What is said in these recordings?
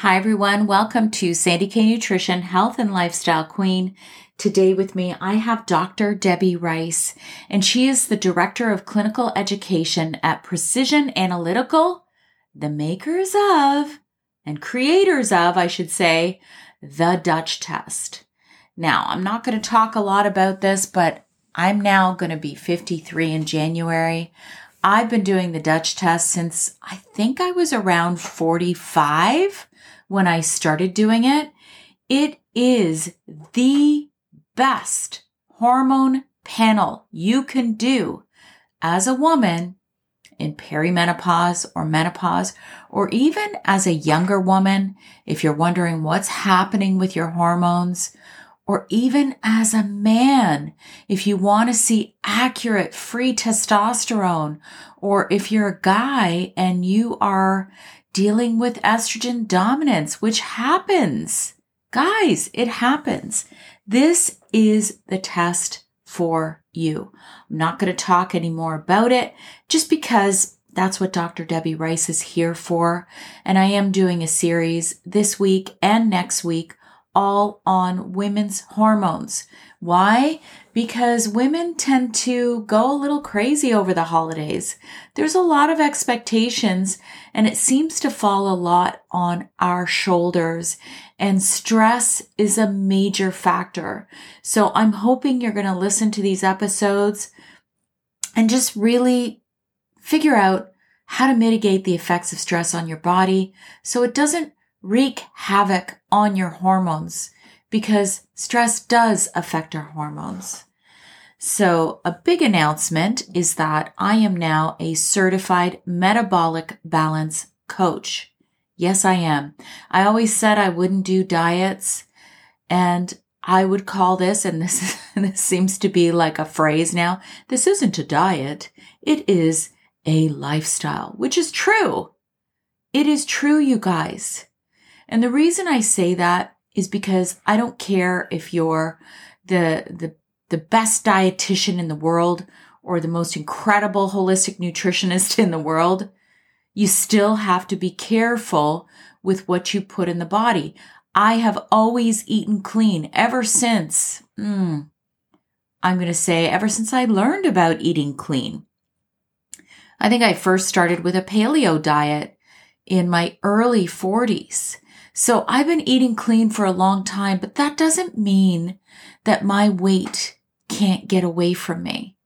Hi, everyone. Welcome to Sandy K Nutrition, Health and Lifestyle Queen. Today with me, I have Dr. Debbie Rice, and she is the Director of Clinical Education at Precision Analytical, the makers of, and creators of, I should say, the Dutch test. Now, I'm not going to talk a lot about this, but I'm now going to be 53 in January. I've been doing the Dutch test since I think I was around 45 when I started doing it. It is the best hormone panel you can do as a woman in perimenopause or menopause, or even as a younger woman, if you're wondering what's happening with your hormones, or even as a man, if you want to see accurate free testosterone, or if you're a guy and you are dealing with estrogen dominance, which happens. Guys, it happens. This is the test for you. I'm not going to talk anymore about it just because that's what Dr. Debbie Rice is here for. And I am doing a series this week and next week all on women's hormones. Why? Because women tend to go a little crazy over the holidays. There's a lot of expectations and it seems to fall a lot on our shoulders and stress is a major factor. So I'm hoping you're going to listen to these episodes and just really figure out how to mitigate the effects of stress on your body so it doesn't wreak havoc on your hormones because stress does affect our hormones. So a big announcement is that I am now a certified metabolic balance coach. Yes, I am. I always said I wouldn't do diets and I would call this, and this, this seems to be like a phrase now. This isn't a diet. It is a lifestyle, which is true. It is true, you guys. And the reason I say that is because I don't care if you're the, the, the best dietitian in the world or the most incredible holistic nutritionist in the world. You still have to be careful with what you put in the body. I have always eaten clean ever since, mm, I'm going to say, ever since I learned about eating clean. I think I first started with a paleo diet in my early 40s. So I've been eating clean for a long time, but that doesn't mean that my weight can't get away from me.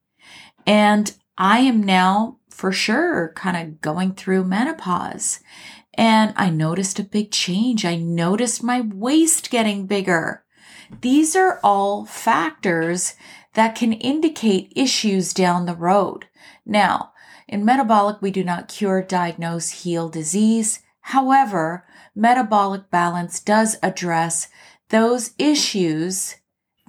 And I am now for sure kind of going through menopause. And I noticed a big change. I noticed my waist getting bigger. These are all factors that can indicate issues down the road. Now, in metabolic, we do not cure, diagnose, heal disease. However, metabolic balance does address those issues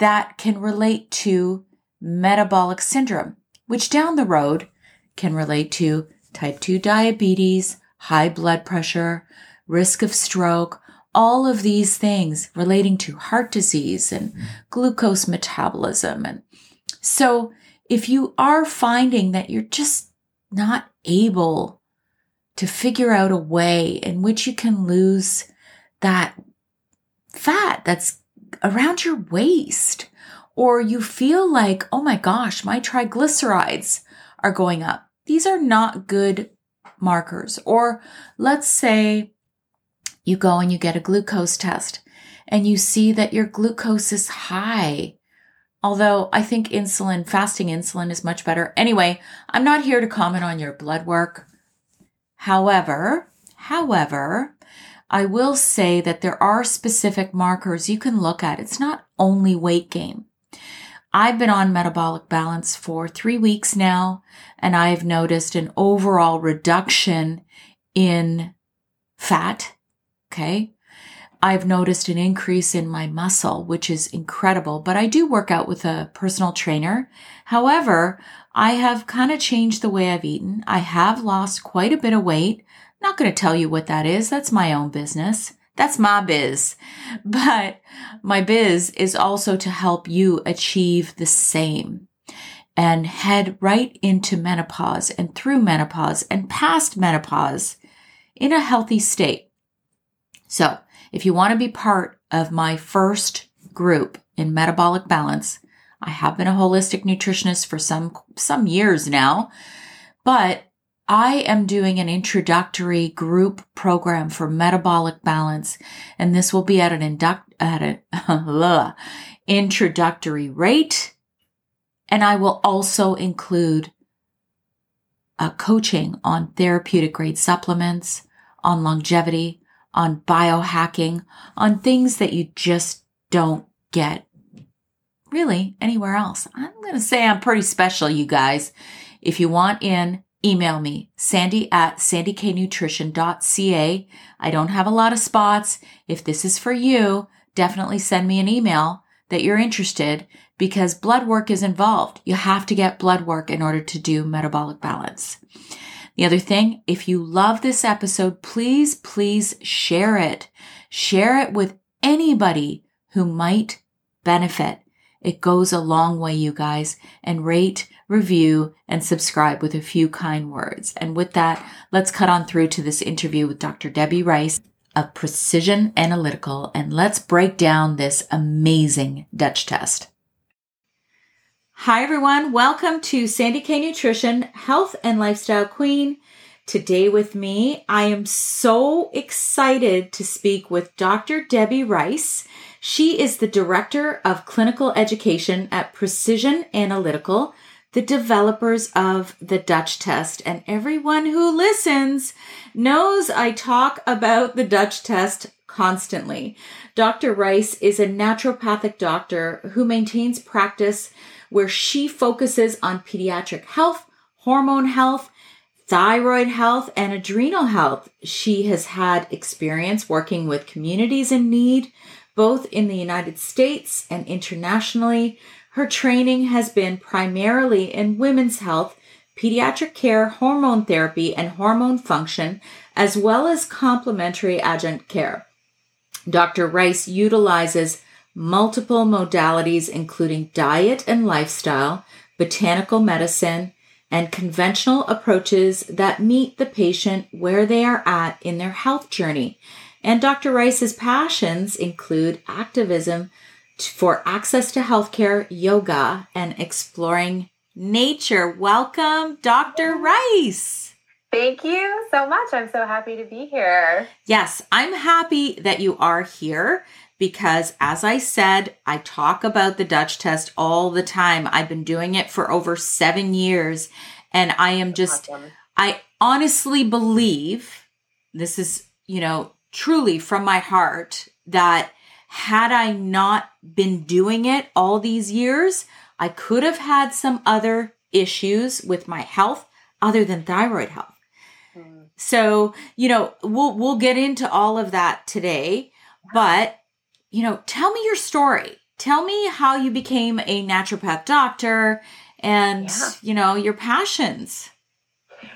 that can relate to metabolic syndrome, which down the road can relate to type 2 diabetes, high blood pressure, risk of stroke, all of these things relating to heart disease and glucose metabolism. And so if you are finding that you're just not able to figure out a way in which you can lose that fat that's around your waist. Or you feel like, oh my gosh, my triglycerides are going up. These are not good markers. Or let's say you go and you get a glucose test and you see that your glucose is high. Although I think insulin, fasting insulin is much better. Anyway, I'm not here to comment on your blood work. However, however, I will say that there are specific markers you can look at. It's not only weight gain. I've been on metabolic balance for three weeks now, and I've noticed an overall reduction in fat. Okay. I've noticed an increase in my muscle, which is incredible, but I do work out with a personal trainer. However, I have kind of changed the way I've eaten. I have lost quite a bit of weight. Not going to tell you what that is. That's my own business. That's my biz. But my biz is also to help you achieve the same and head right into menopause and through menopause and past menopause in a healthy state. So if you want to be part of my first group in metabolic balance, I have been a holistic nutritionist for some, some years now, but I am doing an introductory group program for metabolic balance, and this will be at an induct, at an introductory rate. And I will also include a coaching on therapeutic grade supplements, on longevity, on biohacking, on things that you just don't get really anywhere else. I'm going to say I'm pretty special, you guys. If you want in, email me, sandy at sandyknutrition.ca. I don't have a lot of spots. If this is for you, definitely send me an email that you're interested because blood work is involved. You have to get blood work in order to do metabolic balance. The other thing, if you love this episode, please, please share it. Share it with anybody who might benefit. It goes a long way, you guys, and rate, review, and subscribe with a few kind words. And with that, let's cut on through to this interview with Dr. Debbie Rice of Precision Analytical, and let's break down this amazing Dutch test. Hi, everyone. Welcome to Sandy K Nutrition, Health and Lifestyle Queen. Today with me, I am so excited to speak with Dr. Debbie Rice. She is the Director of Clinical Education at Precision Analytical, the developers of the Dutch test. And everyone who listens knows I talk about the Dutch test constantly. Dr. Rice is a naturopathic doctor who maintains practice where she focuses on pediatric health, hormone health, thyroid health, and adrenal health. She has had experience working with communities in need, both in the United States and internationally. Her training has been primarily in women's health, pediatric care, hormone therapy, and hormone function, as well as complementary adjunct care. Dr. Rice utilizes multiple modalities, including diet and lifestyle, botanical medicine, and conventional approaches that meet the patient where they are at in their health journey. And Dr. Rice's passions include activism for access to healthcare, yoga, and exploring nature. Welcome, Dr. Rice. Thank you so much. I'm so happy to be here. Yes, I'm happy that you are here because as I said, I talk about the Dutch test all the time. I've been doing it for over seven years and I am just, awesome. I honestly believe this is, you know, truly from my heart that had I not been doing it all these years, I could have had some other issues with my health other than thyroid health. Mm. So, you know, we'll we'll get into all of that today, but you know, tell me your story. Tell me how you became a naturopath doctor and, yeah. you know, your passions.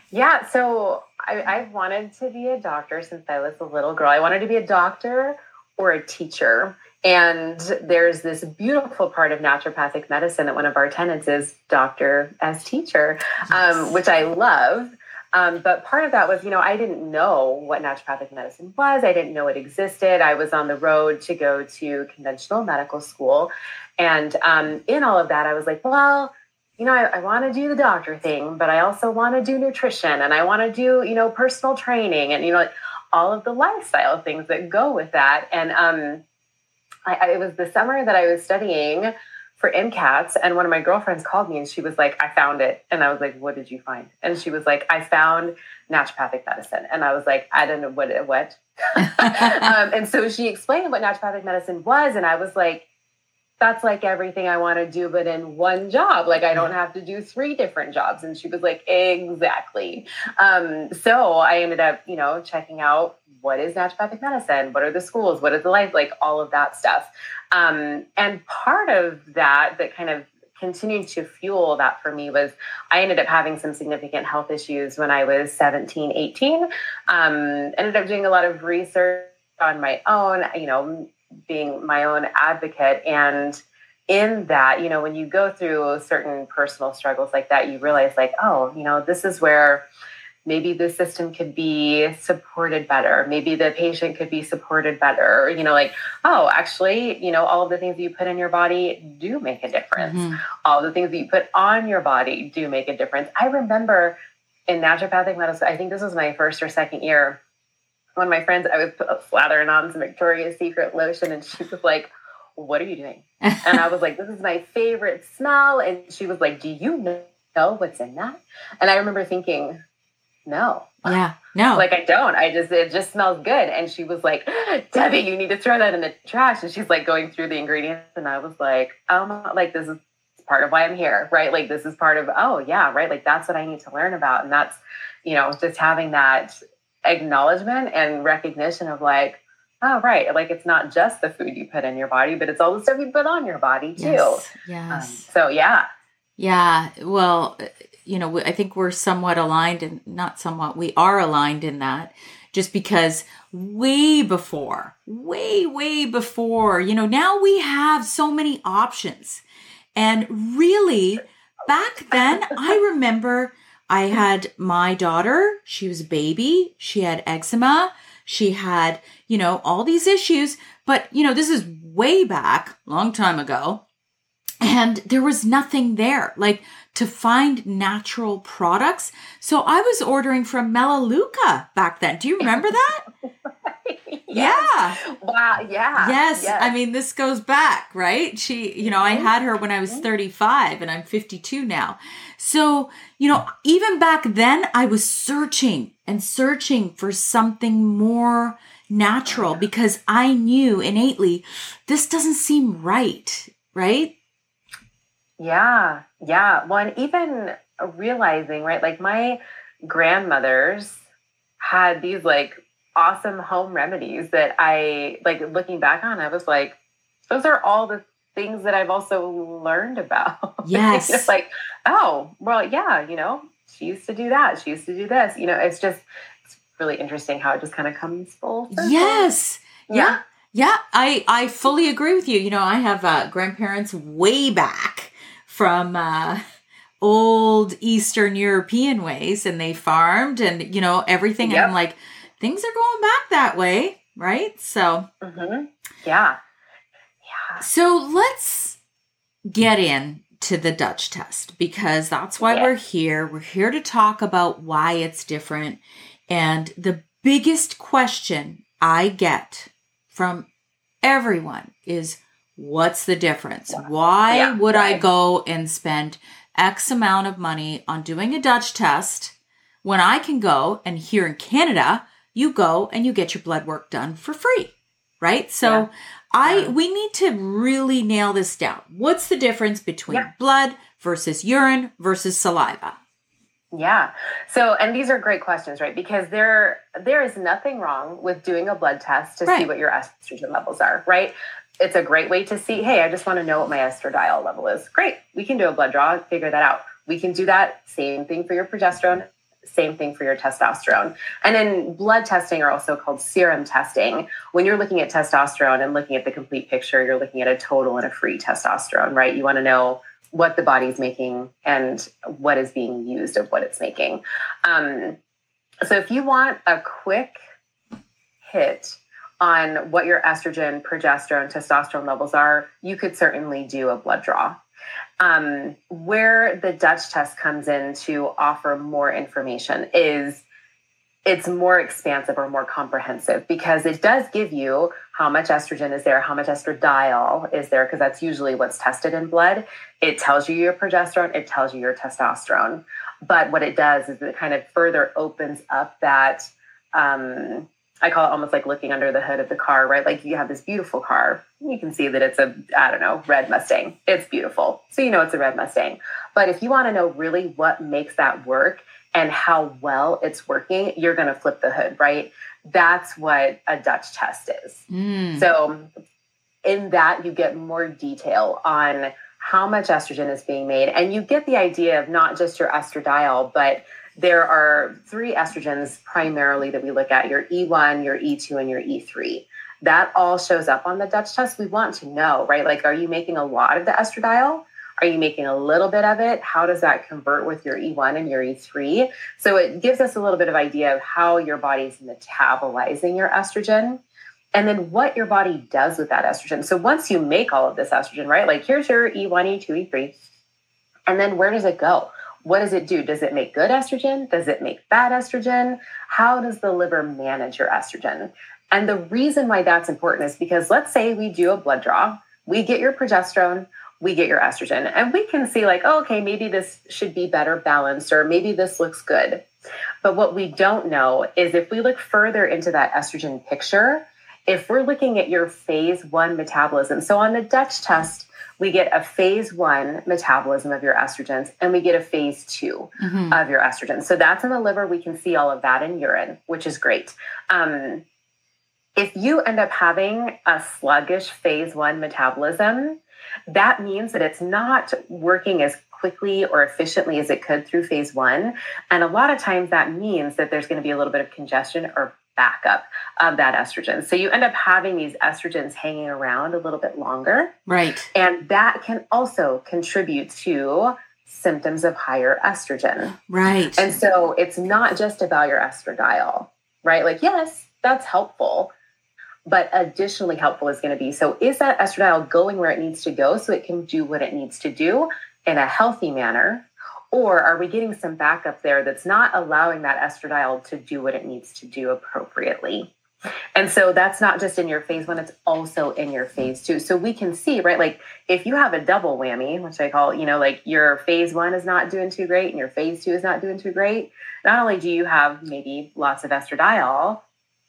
Yeah. So I, I've wanted to be a doctor since I was a little girl. I wanted to be a doctor or a teacher. And there's this beautiful part of naturopathic medicine that one of our tenants is doctor as teacher, um, yes. um, which I love. Um, but part of that was, you know, I didn't know what naturopathic medicine was. I didn't know it existed. I was on the road to go to conventional medical school. And um, in all of that, I was like, well, you know, I, I want to do the doctor thing, but I also want to do nutrition and I want to do, you know, personal training and, you know, all of the lifestyle things that go with that. And um, I, I, it was the summer that I was studying for MCATs. And one of my girlfriends called me and she was like, I found it. And I was like, what did you find? And she was like, I found naturopathic medicine. And I was like, I don't know what it, what. um, and so she explained what naturopathic medicine was. And I was like, that's like everything I want to do, but in one job. Like I don't have to do three different jobs. And she was like, exactly. Um, so I ended up, you know, checking out what is naturopathic medicine? What are the schools? What is the life? Like all of that stuff. Um, and part of that, that kind of continued to fuel that for me was I ended up having some significant health issues when I was 17, 18. Um, ended up doing a lot of research on my own, you know, being my own advocate. And in that, you know, when you go through certain personal struggles like that, you realize, like, oh, you know, this is where maybe the system could be supported better maybe the patient could be supported better you know like oh actually you know all of the things that you put in your body do make a difference mm-hmm. all the things that you put on your body do make a difference i remember in naturopathic medicine i think this was my first or second year one of my friends i was slathering on some victoria's secret lotion and she was like what are you doing and i was like this is my favorite smell and she was like do you know what's in that and i remember thinking no. Yeah. No. like I don't. I just it just smells good. And she was like, Debbie, you need to throw that in the trash. And she's like going through the ingredients. And I was like, oh my, like this is part of why I'm here, right? Like this is part of, oh yeah, right. Like that's what I need to learn about. And that's, you know, just having that acknowledgement and recognition of like, oh right, like it's not just the food you put in your body, but it's all the stuff you put on your body too. Yes. yes. Um, so yeah. Yeah. Well, you know, I think we're somewhat aligned and not somewhat, we are aligned in that just because way before, way, way before, you know, now we have so many options. And really, back then, I remember I had my daughter, she was a baby, she had eczema, she had, you know, all these issues. But, you know, this is way back, long time ago. And there was nothing there. Like to find natural products. So I was ordering from Melaleuca back then. Do you remember that? yes. Yeah. Wow. Yeah. Yes. yes. I mean, this goes back, right? She, you know, I had her when I was 35 and I'm 52 now. So, you know, even back then I was searching and searching for something more natural because I knew innately this doesn't seem right, right? Yeah, yeah. Well, and even realizing, right, like my grandmothers had these like awesome home remedies that I like looking back on, I was like, those are all the things that I've also learned about. Yes. like, oh, well, yeah, you know, she used to do that. She used to do this. You know, it's just it's really interesting how it just kind of comes full circle. Yes. Yeah. yeah. Yeah, I I fully agree with you. You know, I have uh, grandparents way back from uh, old Eastern European ways and they farmed and, you know, everything. Yep. And I'm like, things are going back that way, right? So, mm-hmm. yeah. Yeah. So let's get in to the Dutch test because that's why yes. we're here. We're here to talk about why it's different. And the biggest question I get from everyone is What's the difference? Why yeah, would. I go and spend X amount of money on doing a Dutch test when I can go and here in Canada, you go and you get your blood work done for free, right? So yeah. I we need to really nail this down. What's the difference between blood versus urine versus saliva? Yeah. So, and these are great questions, right? Because there there is nothing wrong with doing a blood test to right. see what your estrogen levels are, right? it's a great way to see, hey, I just want to know what my estradiol level is. Great. We can do a blood draw, figure that out. We can do that. Same thing for your progesterone, same thing for your testosterone. And then blood testing are also called serum testing. When you're looking at testosterone and looking at the complete picture, you're looking at a total and a free testosterone, right? You want to know what the body's making and what is being used of what it's making. Um, so if you want a quick hit on what your estrogen, progesterone, testosterone levels are, you could certainly do a blood draw. Um, where the Dutch test comes in to offer more information is it's more expansive or more comprehensive because it does give you how much estrogen is there, how much estradiol is there, because that's usually what's tested in blood. It tells you your progesterone, it tells you your testosterone. But what it does is it kind of further opens up that um, I call it almost like looking under the hood of the car, right? Like you have this beautiful car. You can see that it's a, I don't know, red Mustang. It's beautiful. So you know it's a red Mustang. But if you want to know really what makes that work and how well it's working, you're going to flip the hood, right? That's what a Dutch test is. Mm. So in that, you get more detail on how much estrogen is being made. And you get the idea of not just your estradiol, but there are three estrogens primarily that we look at your E1, your E2, and your E3. That all shows up on the Dutch test. We want to know, right? Like, are you making a lot of the estradiol? Are you making a little bit of it? How does that convert with your E1 and your E3? So it gives us a little bit of idea of how your body's metabolizing your estrogen and then what your body does with that estrogen. So once you make all of this estrogen, right? Like here's your E1, E2, E3. And then where does it go? What does it do? Does it make good estrogen? Does it make bad estrogen? How does the liver manage your estrogen? And the reason why that's important is because let's say we do a blood draw, we get your progesterone, we get your estrogen, and we can see, like, oh, okay, maybe this should be better balanced, or maybe this looks good. But what we don't know is if we look further into that estrogen picture, if we're looking at your phase one metabolism, so on the Dutch test, we get a phase one metabolism of your estrogens and we get a phase 2 mm-hmm. of your estrogens. So that's in the liver. We can see all of that in urine, which is great. Um, if you end up having a sluggish phase one metabolism, that means that it's not working as quickly or efficiently as it could through phase one. And a lot of times that means that there's going to be a little bit of congestion or backup of that estrogen. So you end up having these estrogens hanging around a little bit longer. Right. And that can also contribute to symptoms of higher estrogen. Right. And so it's not just about your estradiol, right? Like, yes, that's helpful. But additionally helpful is going to be so is that estradiol going where it needs to go so it can do what it needs to do in a healthy manner? Or are we getting some backup there that's not allowing that estradiol to do what it needs to do appropriately? And so that's not just in your phase one, it's also in your phase two. So we can see, right? Like if you have a double whammy, which I call, you know, like your phase one is not doing too great and your phase two is not doing too great, not only do you have maybe lots of estradiol,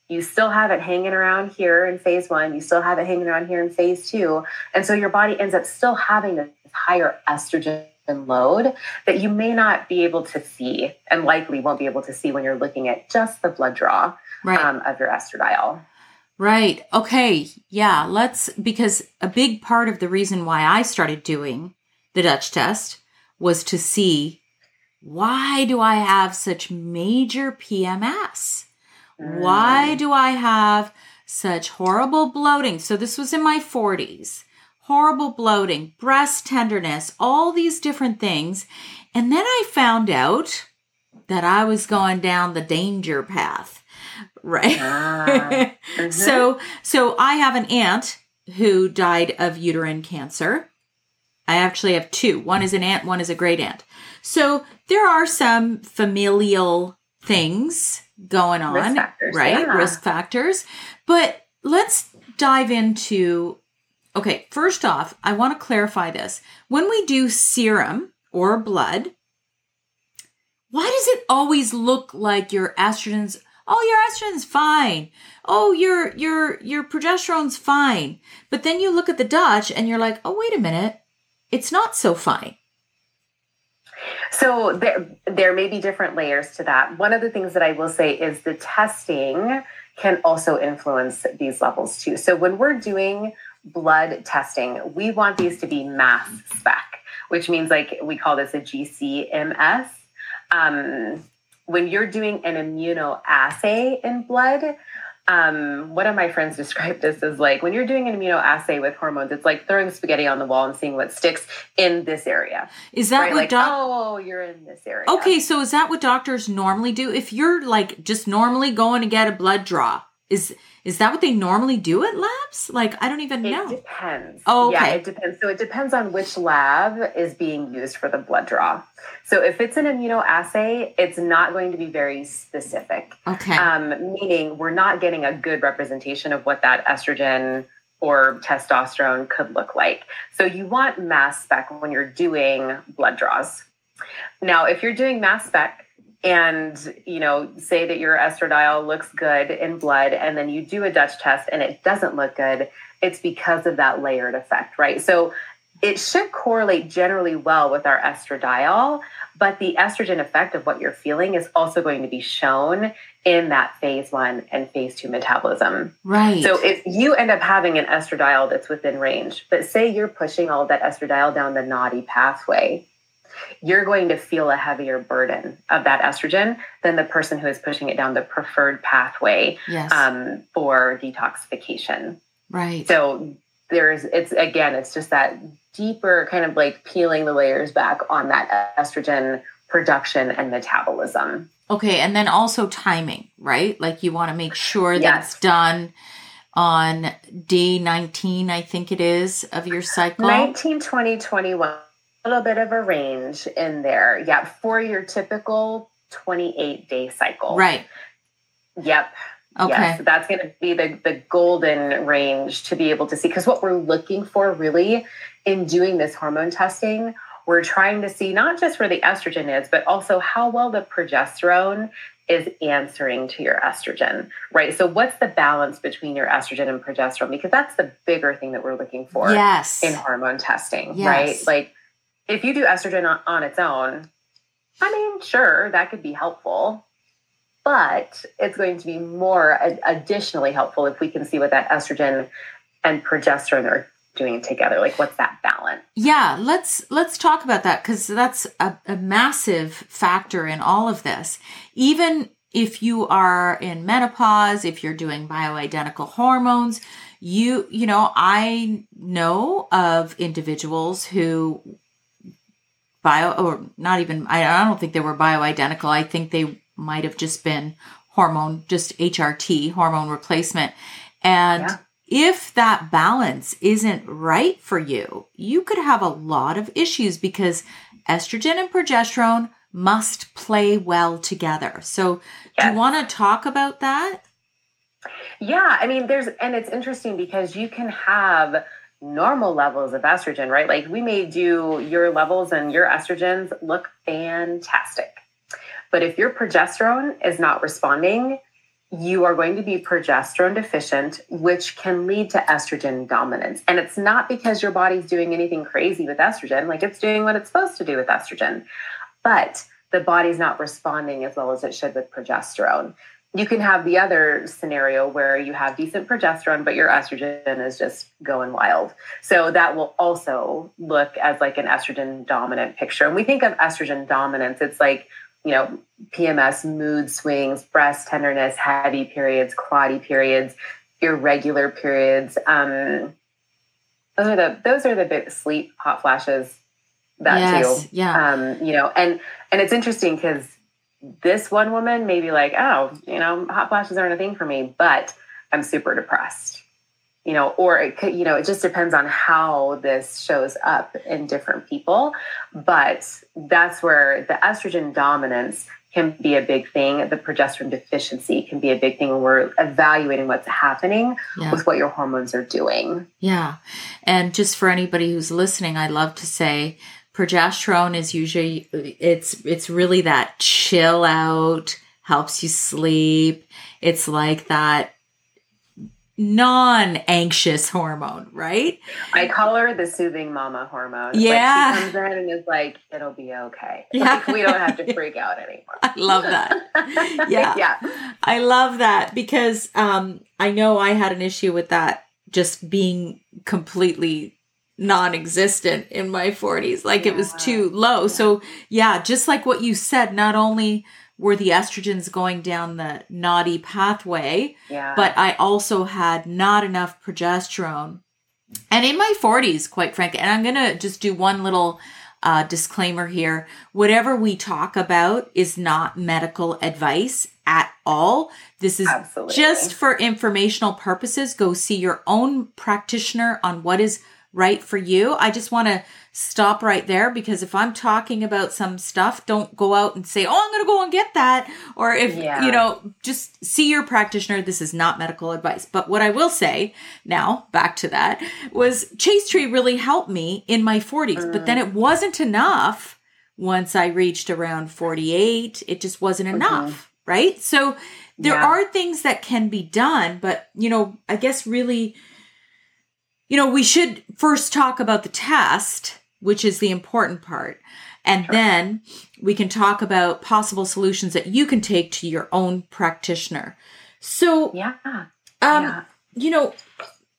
you still have it hanging around here in phase one, you still have it hanging around here in phase two. And so your body ends up still having this higher estrogen load that you may not be able to see and likely won't be able to see when you're looking at just the blood draw right. um, of your estradiol. Right. Okay. Yeah. Let's, because a big part of the reason why I started doing the Dutch test was to see why do I have such major PMS? Mm. Why do I have such horrible bloating? So this was in my 40s horrible bloating, breast tenderness, all these different things. And then I found out that I was going down the danger path. Right. Ah, uh-huh. so so I have an aunt who died of uterine cancer. I actually have two. One is an aunt, one is a great aunt. So there are some familial things going on, factors, right? Yeah. Risk factors. But let's dive into Okay, first off, I want to clarify this. When we do serum or blood, why does it always look like your estrogen's oh your estrogen's fine. Oh your your your progesterone's fine. But then you look at the dutch and you're like oh wait a minute. It's not so fine. So there there may be different layers to that. One of the things that i will say is the testing can also influence these levels too. So when we're doing blood testing, we want these to be mass spec, which means like we call this a GCMS. Um, when you're doing an immunoassay in blood, um, one of my friends described this as like when you're doing an immunoassay with hormones, it's like throwing spaghetti on the wall and seeing what sticks in this area. Is that right? what like, doc- oh, you're in this area. Okay, so is that what doctors normally do? If you're like just normally going to get a blood draw, is is that what they normally do at labs? Like, I don't even it know. It depends. Oh, okay. Yeah, it depends. So it depends on which lab is being used for the blood draw. So if it's an immunoassay, it's not going to be very specific. Okay. Um, meaning we're not getting a good representation of what that estrogen or testosterone could look like. So you want mass spec when you're doing blood draws. Now, if you're doing mass spec and you know say that your estradiol looks good in blood and then you do a dutch test and it doesn't look good it's because of that layered effect right so it should correlate generally well with our estradiol but the estrogen effect of what you're feeling is also going to be shown in that phase one and phase two metabolism. Right. So if you end up having an estradiol that's within range, but say you're pushing all that estradiol down the naughty pathway, you're going to feel a heavier burden of that estrogen than the person who is pushing it down the preferred pathway yes. um, for detoxification. Right. So there's, it's again, it's just that deeper kind of like peeling the layers back on that estrogen production and metabolism. Okay. And then also timing, right? Like you want to make sure that yes. it's done on day 19, I think it is, of your cycle. 19, 20, 21 little bit of a range in there. Yeah, for your typical 28 day cycle. Right. Yep. Okay. Yes, that's going to be the, the golden range to be able to see. Because what we're looking for really in doing this hormone testing, we're trying to see not just where the estrogen is, but also how well the progesterone is answering to your estrogen, right? So, what's the balance between your estrogen and progesterone? Because that's the bigger thing that we're looking for yes. in hormone testing, yes. right? Like, if you do estrogen on, on its own, I mean, sure, that could be helpful, but it's going to be more additionally helpful if we can see what that estrogen and progesterone are doing together like what's that balance? Yeah let's let's talk about that because that's a, a massive factor in all of this. Even if you are in menopause if you're doing bioidentical hormones you you know i know of individuals who bio or not even I, I don't think they were bioidentical. I think they might have just been hormone, just HRT, hormone replacement. And yeah. if that balance isn't right for you, you could have a lot of issues because estrogen and progesterone must play well together. So, yes. do you want to talk about that? Yeah, I mean, there's, and it's interesting because you can have normal levels of estrogen, right? Like we may do your levels and your estrogens look fantastic. But if your progesterone is not responding, you are going to be progesterone deficient, which can lead to estrogen dominance. And it's not because your body's doing anything crazy with estrogen, like it's doing what it's supposed to do with estrogen, but the body's not responding as well as it should with progesterone you can have the other scenario where you have decent progesterone, but your estrogen is just going wild. So that will also look as like an estrogen dominant picture. And we think of estrogen dominance, it's like, you know, PMS, mood swings, breast tenderness, heavy periods, clotty periods, irregular periods. Um, those are the those are the big sleep, hot flashes, that yes, too. Yeah. Um, you know, and and it's interesting because this one woman may be like, oh, you know, hot flashes aren't a thing for me, but I'm super depressed. You know, or it could, you know, it just depends on how this shows up in different people. But that's where the estrogen dominance can be a big thing. The progesterone deficiency can be a big thing when we're evaluating what's happening yeah. with what your hormones are doing. Yeah. And just for anybody who's listening, I love to say progesterone is usually it's it's really that chill out helps you sleep. It's like that non-anxious hormone right? I call her the soothing mama hormone. Yeah like she comes in and is like it'll be okay. Yeah. Like, we don't have to freak out anymore. I love that. Yeah. Yeah. I love that because um i know i had an issue with that just being completely non-existent in my 40s like yeah. it was too low yeah. so yeah just like what you said not only were the estrogens going down the naughty pathway yeah. but i also had not enough progesterone and in my 40s quite frankly and i'm gonna just do one little uh, disclaimer here whatever we talk about is not medical advice at all this is Absolutely. just for informational purposes go see your own practitioner on what is right for you. I just want to stop right there because if I'm talking about some stuff, don't go out and say, "Oh, I'm going to go and get that." Or if, yeah. you know, just see your practitioner. This is not medical advice. But what I will say now, back to that, was Chaste Tree really helped me in my 40s, mm. but then it wasn't enough once I reached around 48, it just wasn't mm-hmm. enough, right? So there yeah. are things that can be done, but you know, I guess really, you know, we should first talk about the test, which is the important part. And sure. then we can talk about possible solutions that you can take to your own practitioner. So, yeah. Um, yeah. you know,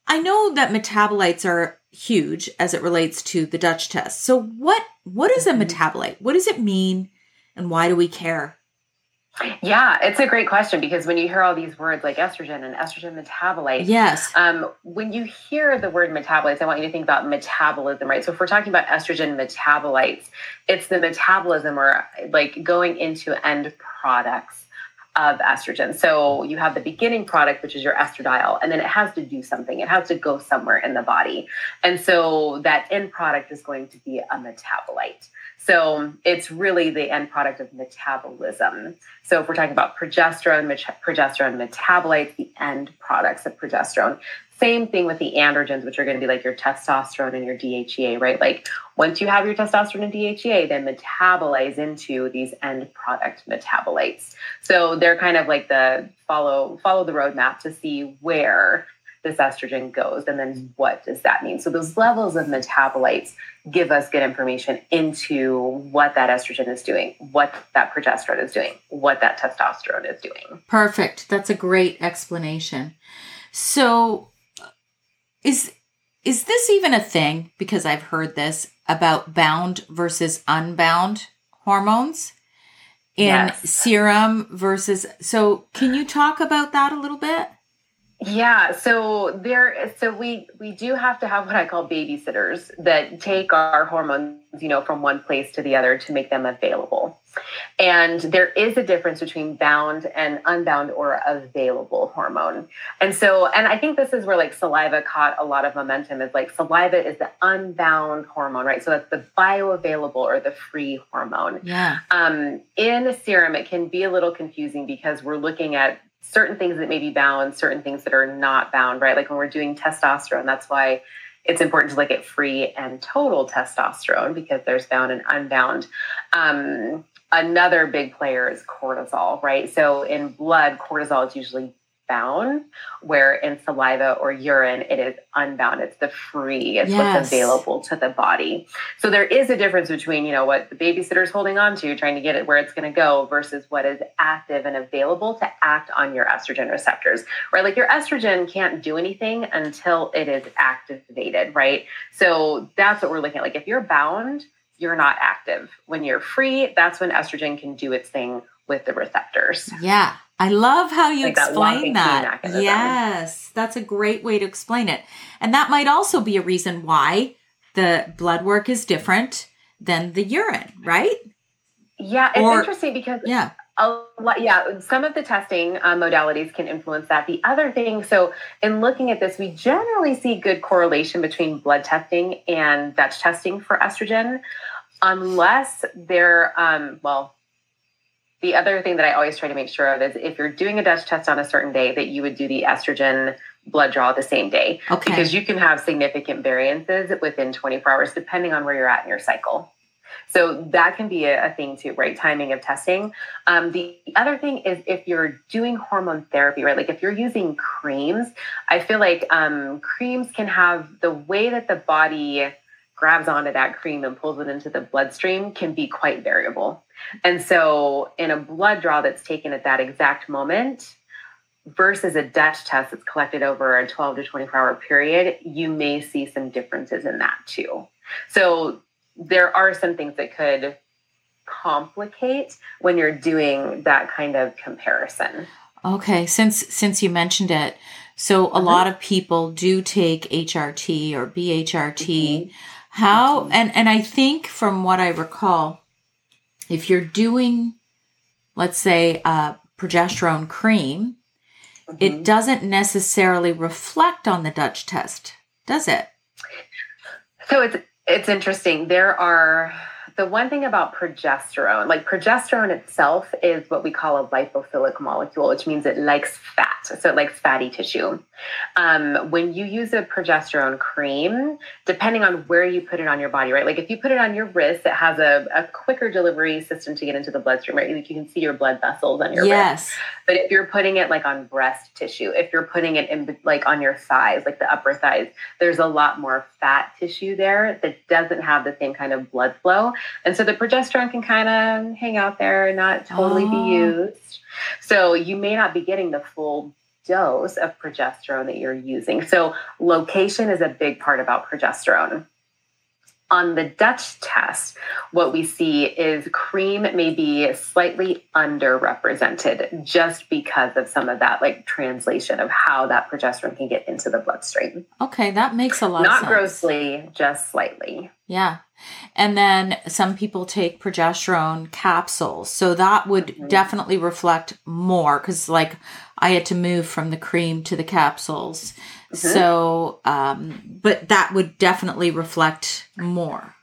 I know that metabolites are huge as it relates to the Dutch test. So what what is a mm-hmm. metabolite? What does it mean and why do we care? Yeah, it's a great question because when you hear all these words like estrogen and estrogen metabolites, yes. Um, when you hear the word metabolites, I want you to think about metabolism, right? So if we're talking about estrogen metabolites, it's the metabolism or like going into end products of estrogen. So you have the beginning product, which is your estradiol, and then it has to do something. It has to go somewhere in the body. And so that end product is going to be a metabolite. So it's really the end product of metabolism. So if we're talking about progesterone, progesterone metabolites, the end products of progesterone. Same thing with the androgens, which are going to be like your testosterone and your DHEA, right? Like once you have your testosterone and DHEA, then metabolize into these end product metabolites. So they're kind of like the follow follow the roadmap to see where this estrogen goes and then what does that mean. So those levels of metabolites give us good information into what that estrogen is doing, what that progesterone is doing, what that testosterone is doing. Perfect. That's a great explanation. So is is this even a thing because I've heard this about bound versus unbound hormones in yes. serum versus so can you talk about that a little bit? Yeah, so there so we we do have to have what I call babysitters that take our hormones, you know, from one place to the other to make them available. And there is a difference between bound and unbound or available hormone. And so and I think this is where like saliva caught a lot of momentum is like saliva is the unbound hormone, right? So that's the bioavailable or the free hormone. Yeah. Um in a serum it can be a little confusing because we're looking at certain things that may be bound, certain things that are not bound, right? Like when we're doing testosterone, that's why it's important to look at free and total testosterone because there's bound and unbound. Um, another big player is cortisol, right? So in blood, cortisol is usually bound, where in saliva or urine, it is unbound. It's the free, it's yes. what's available to the body. So there is a difference between, you know, what the babysitter's holding on to, trying to get it where it's going to go, versus what is active and available to act on your estrogen receptors, right? Like your estrogen can't do anything until it is activated, right? So that's what we're looking at. Like if you're bound, you're not active. When you're free, that's when estrogen can do its thing with the receptors. Yeah. I love how you like explain that. that. Yes, that's a great way to explain it. And that might also be a reason why the blood work is different than the urine, right? Yeah, it's or, interesting because yeah. A lot, yeah, some of the testing uh, modalities can influence that. The other thing, so in looking at this, we generally see good correlation between blood testing and Dutch testing for estrogen, unless they're, um, well, the other thing that I always try to make sure of is if you're doing a Dutch test on a certain day, that you would do the estrogen blood draw the same day. Okay. Because you can have significant variances within 24 hours, depending on where you're at in your cycle. So that can be a, a thing too, right? Timing of testing. Um, the other thing is if you're doing hormone therapy, right? Like if you're using creams, I feel like um, creams can have the way that the body grabs onto that cream and pulls it into the bloodstream can be quite variable. And so, in a blood draw that's taken at that exact moment versus a Dutch test that's collected over a 12 to 24 hour period, you may see some differences in that too. So, there are some things that could complicate when you're doing that kind of comparison. Okay, since since you mentioned it, so a mm-hmm. lot of people do take HRT or BHRT. Mm-hmm how and and I think from what I recall, if you're doing, let's say, a progesterone cream, mm-hmm. it doesn't necessarily reflect on the Dutch test, does it? So it's it's interesting. There are the one thing about progesterone, like progesterone itself is what we call a lipophilic molecule, which means it likes fat. So it likes fatty tissue. Um, when you use a progesterone cream, depending on where you put it on your body, right? Like if you put it on your wrist, it has a, a quicker delivery system to get into the bloodstream, right? Like you can see your blood vessels on your yes. wrist. But if you're putting it like on breast tissue, if you're putting it in like on your thighs, like the upper thighs, there's a lot more fat tissue there that doesn't have the same kind of blood flow. And so the progesterone can kind of hang out there and not totally oh. be used. So you may not be getting the full dose of progesterone that you're using. So, location is a big part about progesterone. On the Dutch test, what we see is cream may be slightly underrepresented just because of some of that like translation of how that progesterone can get into the bloodstream. Okay, that makes a lot Not grossly, just slightly. Yeah. And then some people take progesterone capsules. So that would mm-hmm. definitely reflect more because, like, I had to move from the cream to the capsules. Mm-hmm. So, um, but that would definitely reflect more.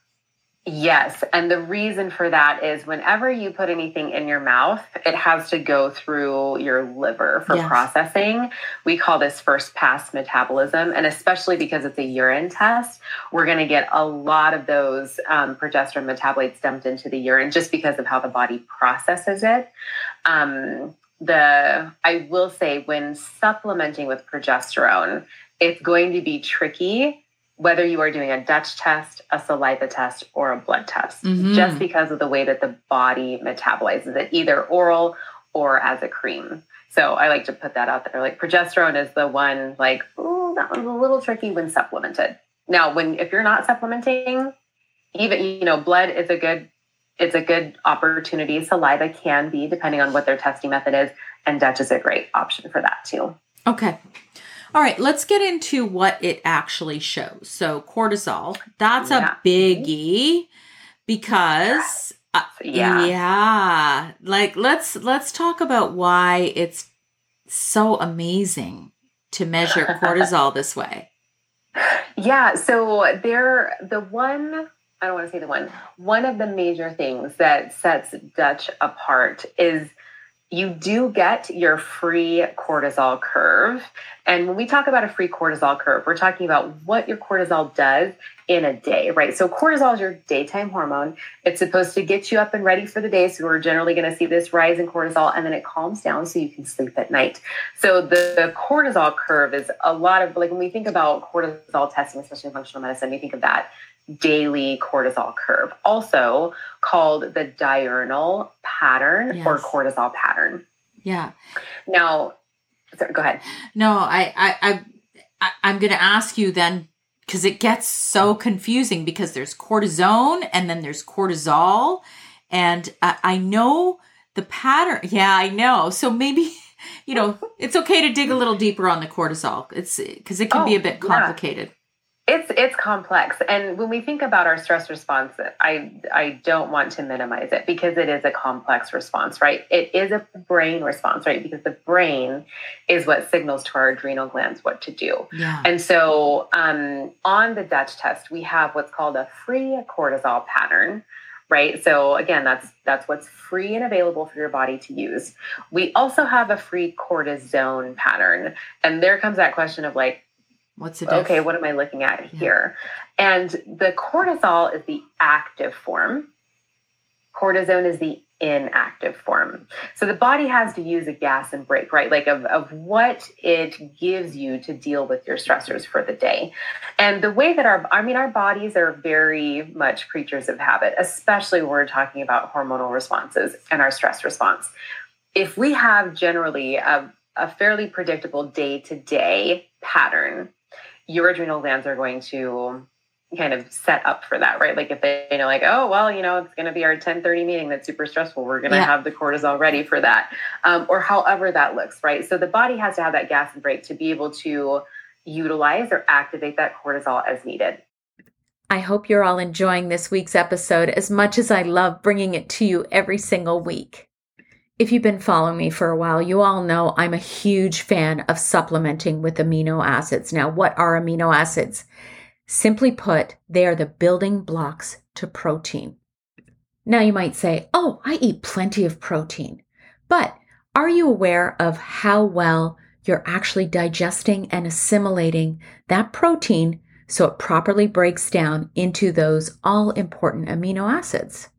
Yes. And the reason for that is whenever you put anything in your mouth, it has to go through your liver for yes. processing. We call this first pass metabolism. And especially because it's a urine test, we're going to get a lot of those um, progesterone metabolites dumped into the urine just because of how the body processes it. Um, the I will say when supplementing with progesterone, it's going to be tricky whether you are doing a Dutch test, a saliva test, or a blood test, mm-hmm. just because of the way that the body metabolizes it, either oral or as a cream. So I like to put that out there. Like progesterone is the one, like, oh, that one's a little tricky when supplemented. Now, when if you're not supplementing, even you know, blood is a good it's a good opportunity. Saliva can be, depending on what their testing method is, and Dutch is a great option for that too. Okay. All right, let's get into what it actually shows. So, cortisol, that's yeah. a biggie because uh, yeah. yeah. Like let's let's talk about why it's so amazing to measure cortisol this way. Yeah, so there the one I don't want to say the one. One of the major things that sets Dutch apart is you do get your free cortisol curve. And when we talk about a free cortisol curve, we're talking about what your cortisol does in a day, right? So cortisol is your daytime hormone. It's supposed to get you up and ready for the day. So we're generally going to see this rise in cortisol and then it calms down so you can sleep at night. So the, cortisol curve is a lot of like when we think about cortisol testing, especially in functional medicine, we think of that daily cortisol curve, also called the diurnal pattern yes. or cortisol pattern. Yeah. Now, sorry, go ahead. No, I, I, I, I'm going to ask you then because it gets so confusing because there's cortisone and then there's cortisol, and I, I know the pattern. Yeah, I know. So maybe you know it's okay to dig a little deeper on the cortisol. It's because it can oh, be a oh, bit complicated. Yeah. It's it's complex, and when we think about our stress response, I I don't want to minimize it because it is a complex response, right? It is a brain response, right? Because the brain is what signals to our adrenal glands what to do. Yeah. And so, um, on the Dutch test, we have what's called a free cortisol pattern, right? So again, that's that's what's free and available for your body to use. We also have a free cortisone pattern, and there comes that question of like What's it? Okay, what am I looking at yeah. here? And the cortisol is the active form. Cortisone is the inactive form. So the body has to use a gas and brake, right? Like of, of what it gives you to deal with your stressors for the day. And the way that our, I mean, our bodies are very much creatures of habit, especially when we're talking about hormonal responses and our stress response. If we have generally a, a fairly predictable day to day pattern your adrenal glands are going to kind of set up for that, right? Like if they you know, like, oh well, you know, it's going to be our 10:30 meeting that's super stressful. We're going to yeah. have the cortisol ready for that, um, or however that looks, right? So the body has to have that gas and brake to be able to utilize or activate that cortisol as needed. I hope you're all enjoying this week's episode as much as I love bringing it to you every single week. If you've been following me for a while, you all know I'm a huge fan of supplementing with amino acids. Now, what are amino acids? Simply put, they are the building blocks to protein. Now, you might say, Oh, I eat plenty of protein. But are you aware of how well you're actually digesting and assimilating that protein so it properly breaks down into those all important amino acids.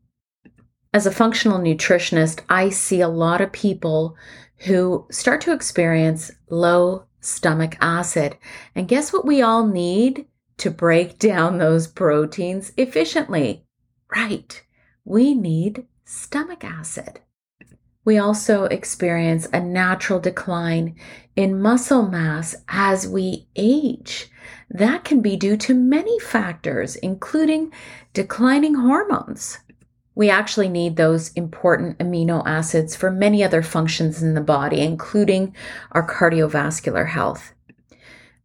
As a functional nutritionist, I see a lot of people who start to experience low stomach acid. And guess what we all need to break down those proteins efficiently? Right. We need stomach acid. We also experience a natural decline in muscle mass as we age. That can be due to many factors, including declining hormones. We actually need those important amino acids for many other functions in the body, including our cardiovascular health.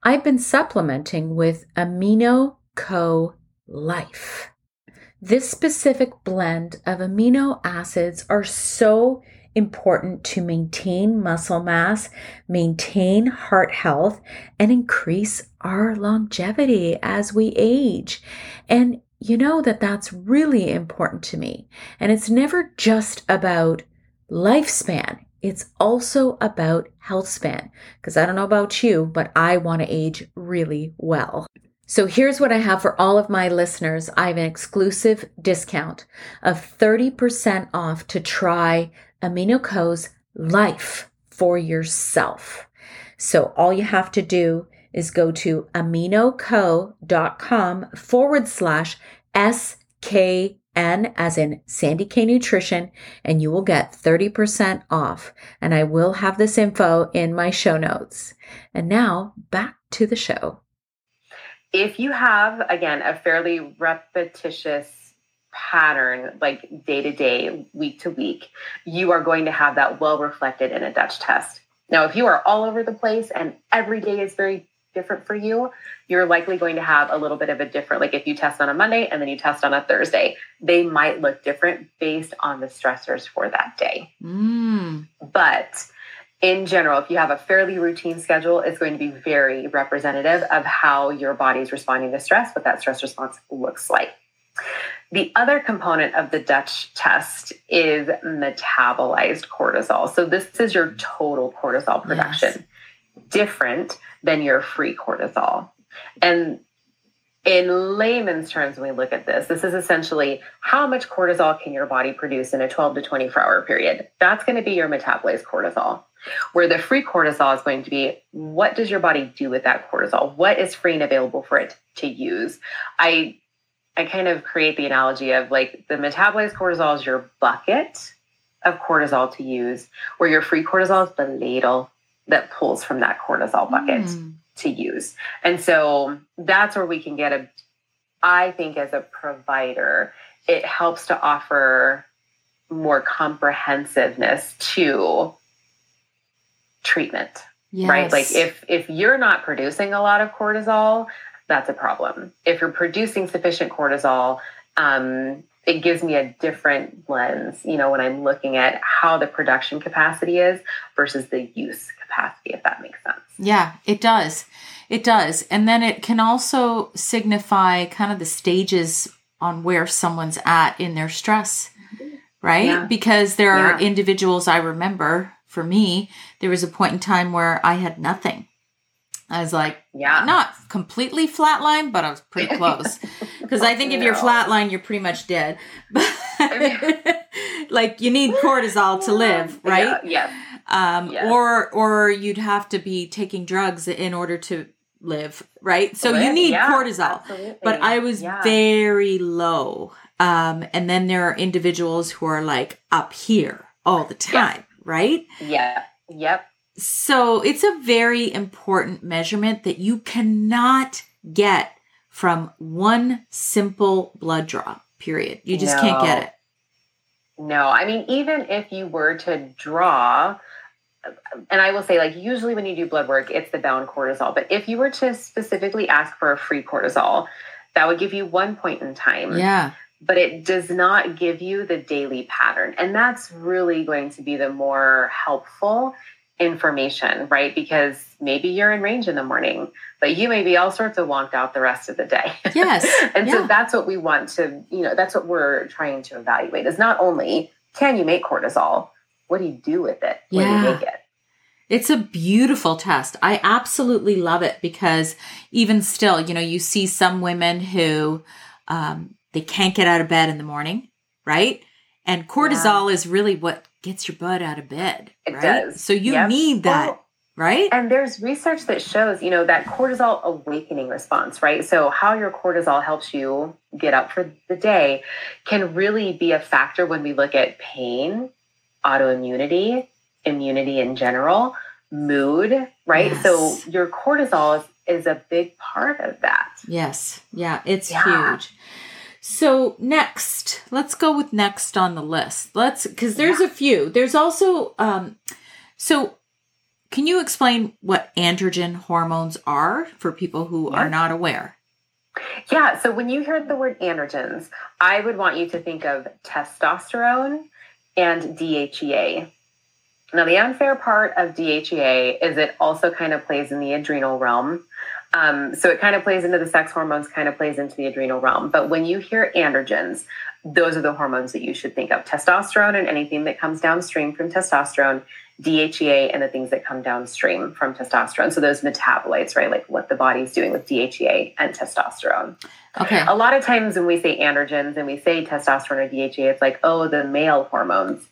I've been supplementing with Amino Co Life. This specific blend of amino acids are so important to maintain muscle mass, maintain heart health, and increase our longevity as we age. And you know that that's really important to me. And it's never just about lifespan. It's also about health span. Because I don't know about you, but I want to age really well. So here's what I have for all of my listeners. I have an exclusive discount of 30% off to try AminoCo's life for yourself. So all you have to do is go to aminoco.com forward slash SKN as in Sandy K Nutrition, and you will get 30% off. And I will have this info in my show notes. And now back to the show. If you have, again, a fairly repetitious pattern like day to day, week to week, you are going to have that well reflected in a Dutch test. Now, if you are all over the place and every day is very different for you, you're likely going to have a little bit of a different, like if you test on a Monday and then you test on a Thursday, they might look different based on the stressors for that day. Mm. But in general, if you have a fairly routine schedule, it's going to be very representative of how your body is responding to stress, what that stress response looks like. The other component of the Dutch test is metabolized cortisol. So, this is your total cortisol production, yes. different than your free cortisol. And in layman's terms, when we look at this, this is essentially how much cortisol can your body produce in a 12 to 24 hour period. That's going to be your metabolized cortisol. Where the free cortisol is going to be what does your body do with that cortisol? What is free and available for it to use? I I kind of create the analogy of like the metabolized cortisol is your bucket of cortisol to use, where your free cortisol is the ladle that pulls from that cortisol bucket mm. to use. And so that's where we can get a, I think, as a provider, it helps to offer more comprehensiveness to treatment. Yes. Right? Like if if you're not producing a lot of cortisol, that's a problem. If you're producing sufficient cortisol, um, it gives me a different lens, you know, when I'm looking at how the production capacity is versus the use capacity, if that makes sense. Yeah, it does. It does. And then it can also signify kind of the stages on where someone's at in their stress, right? Yeah. Because there are yeah. individuals I remember, for me, there was a point in time where I had nothing I was like, yeah, not completely flatline, but I was pretty close. Because I think if you're flatline, you're pretty much dead. like you need cortisol to live, right? Yeah. yeah. Um, yes. Or or you'd have to be taking drugs in order to live, right? So live? you need yeah, cortisol. Absolutely. But I was yeah. very low. Um, and then there are individuals who are like up here all the time, right? Yeah. Yep. So it's a very important measurement that you cannot get from one simple blood draw, period. You just no. can't get it. No, I mean, even if you were to draw, and I will say, like, usually when you do blood work, it's the bound cortisol. But if you were to specifically ask for a free cortisol, that would give you one point in time. Yeah. But it does not give you the daily pattern. And that's really going to be the more helpful information, right? Because maybe you're in range in the morning, but you may be all sorts of wonked out the rest of the day. Yes. and yeah. so that's what we want to, you know, that's what we're trying to evaluate is not only can you make cortisol, what do you do with it when yeah. you make it? It's a beautiful test. I absolutely love it because even still, you know, you see some women who um, they can't get out of bed in the morning, right? And cortisol yeah. is really what gets your butt out of bed. It right? does. So you yep. need that. Well, right? And there's research that shows, you know, that cortisol awakening response, right? So how your cortisol helps you get up for the day can really be a factor when we look at pain, autoimmunity, immunity in general, mood, right? Yes. So your cortisol is, is a big part of that. Yes. Yeah, it's yeah. huge. So next, let's go with next on the list. Let's because there's yeah. a few. There's also um so can you explain what androgen hormones are for people who yeah. are not aware? Yeah, so when you hear the word androgens, I would want you to think of testosterone and DHEA. Now, the unfair part of DHEA is it also kind of plays in the adrenal realm. Um, so it kind of plays into the sex hormones, kind of plays into the adrenal realm. But when you hear androgens, those are the hormones that you should think of testosterone and anything that comes downstream from testosterone, DHEA and the things that come downstream from testosterone. So those metabolites, right? Like what the body's doing with DHEA and testosterone. Okay. A lot of times when we say androgens and we say testosterone or DHEA, it's like, oh, the male hormones.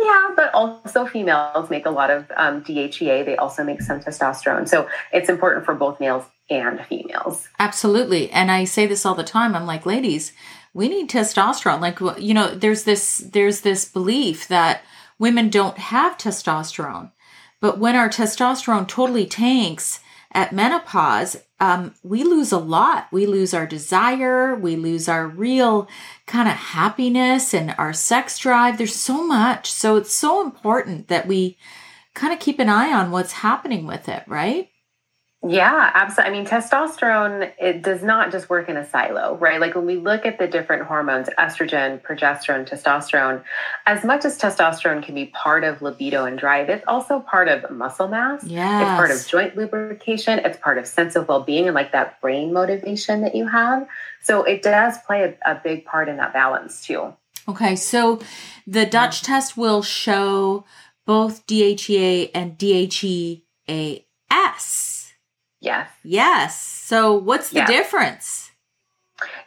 Yeah, but also females make a lot of um, DHEA. They also make some testosterone. So it's important for both males and females. Absolutely. And I say this all the time. I'm like, ladies, we need testosterone. Like, you know, there's this, there's this belief that women don't have testosterone. But when our testosterone totally tanks at menopause, um, we lose a lot. We lose our desire. We lose our real kind of happiness and our sex drive. There's so much. So it's so important that we kind of keep an eye on what's happening with it, right? Yeah, absolutely. I mean, testosterone, it does not just work in a silo, right? Like when we look at the different hormones, estrogen, progesterone, testosterone, as much as testosterone can be part of libido and drive, it's also part of muscle mass. Yes. It's part of joint lubrication. It's part of sense of well being and like that brain motivation that you have. So it does play a, a big part in that balance too. Okay. So the Dutch yeah. test will show both DHEA and DHEAS. Yes. Yes. So what's the difference?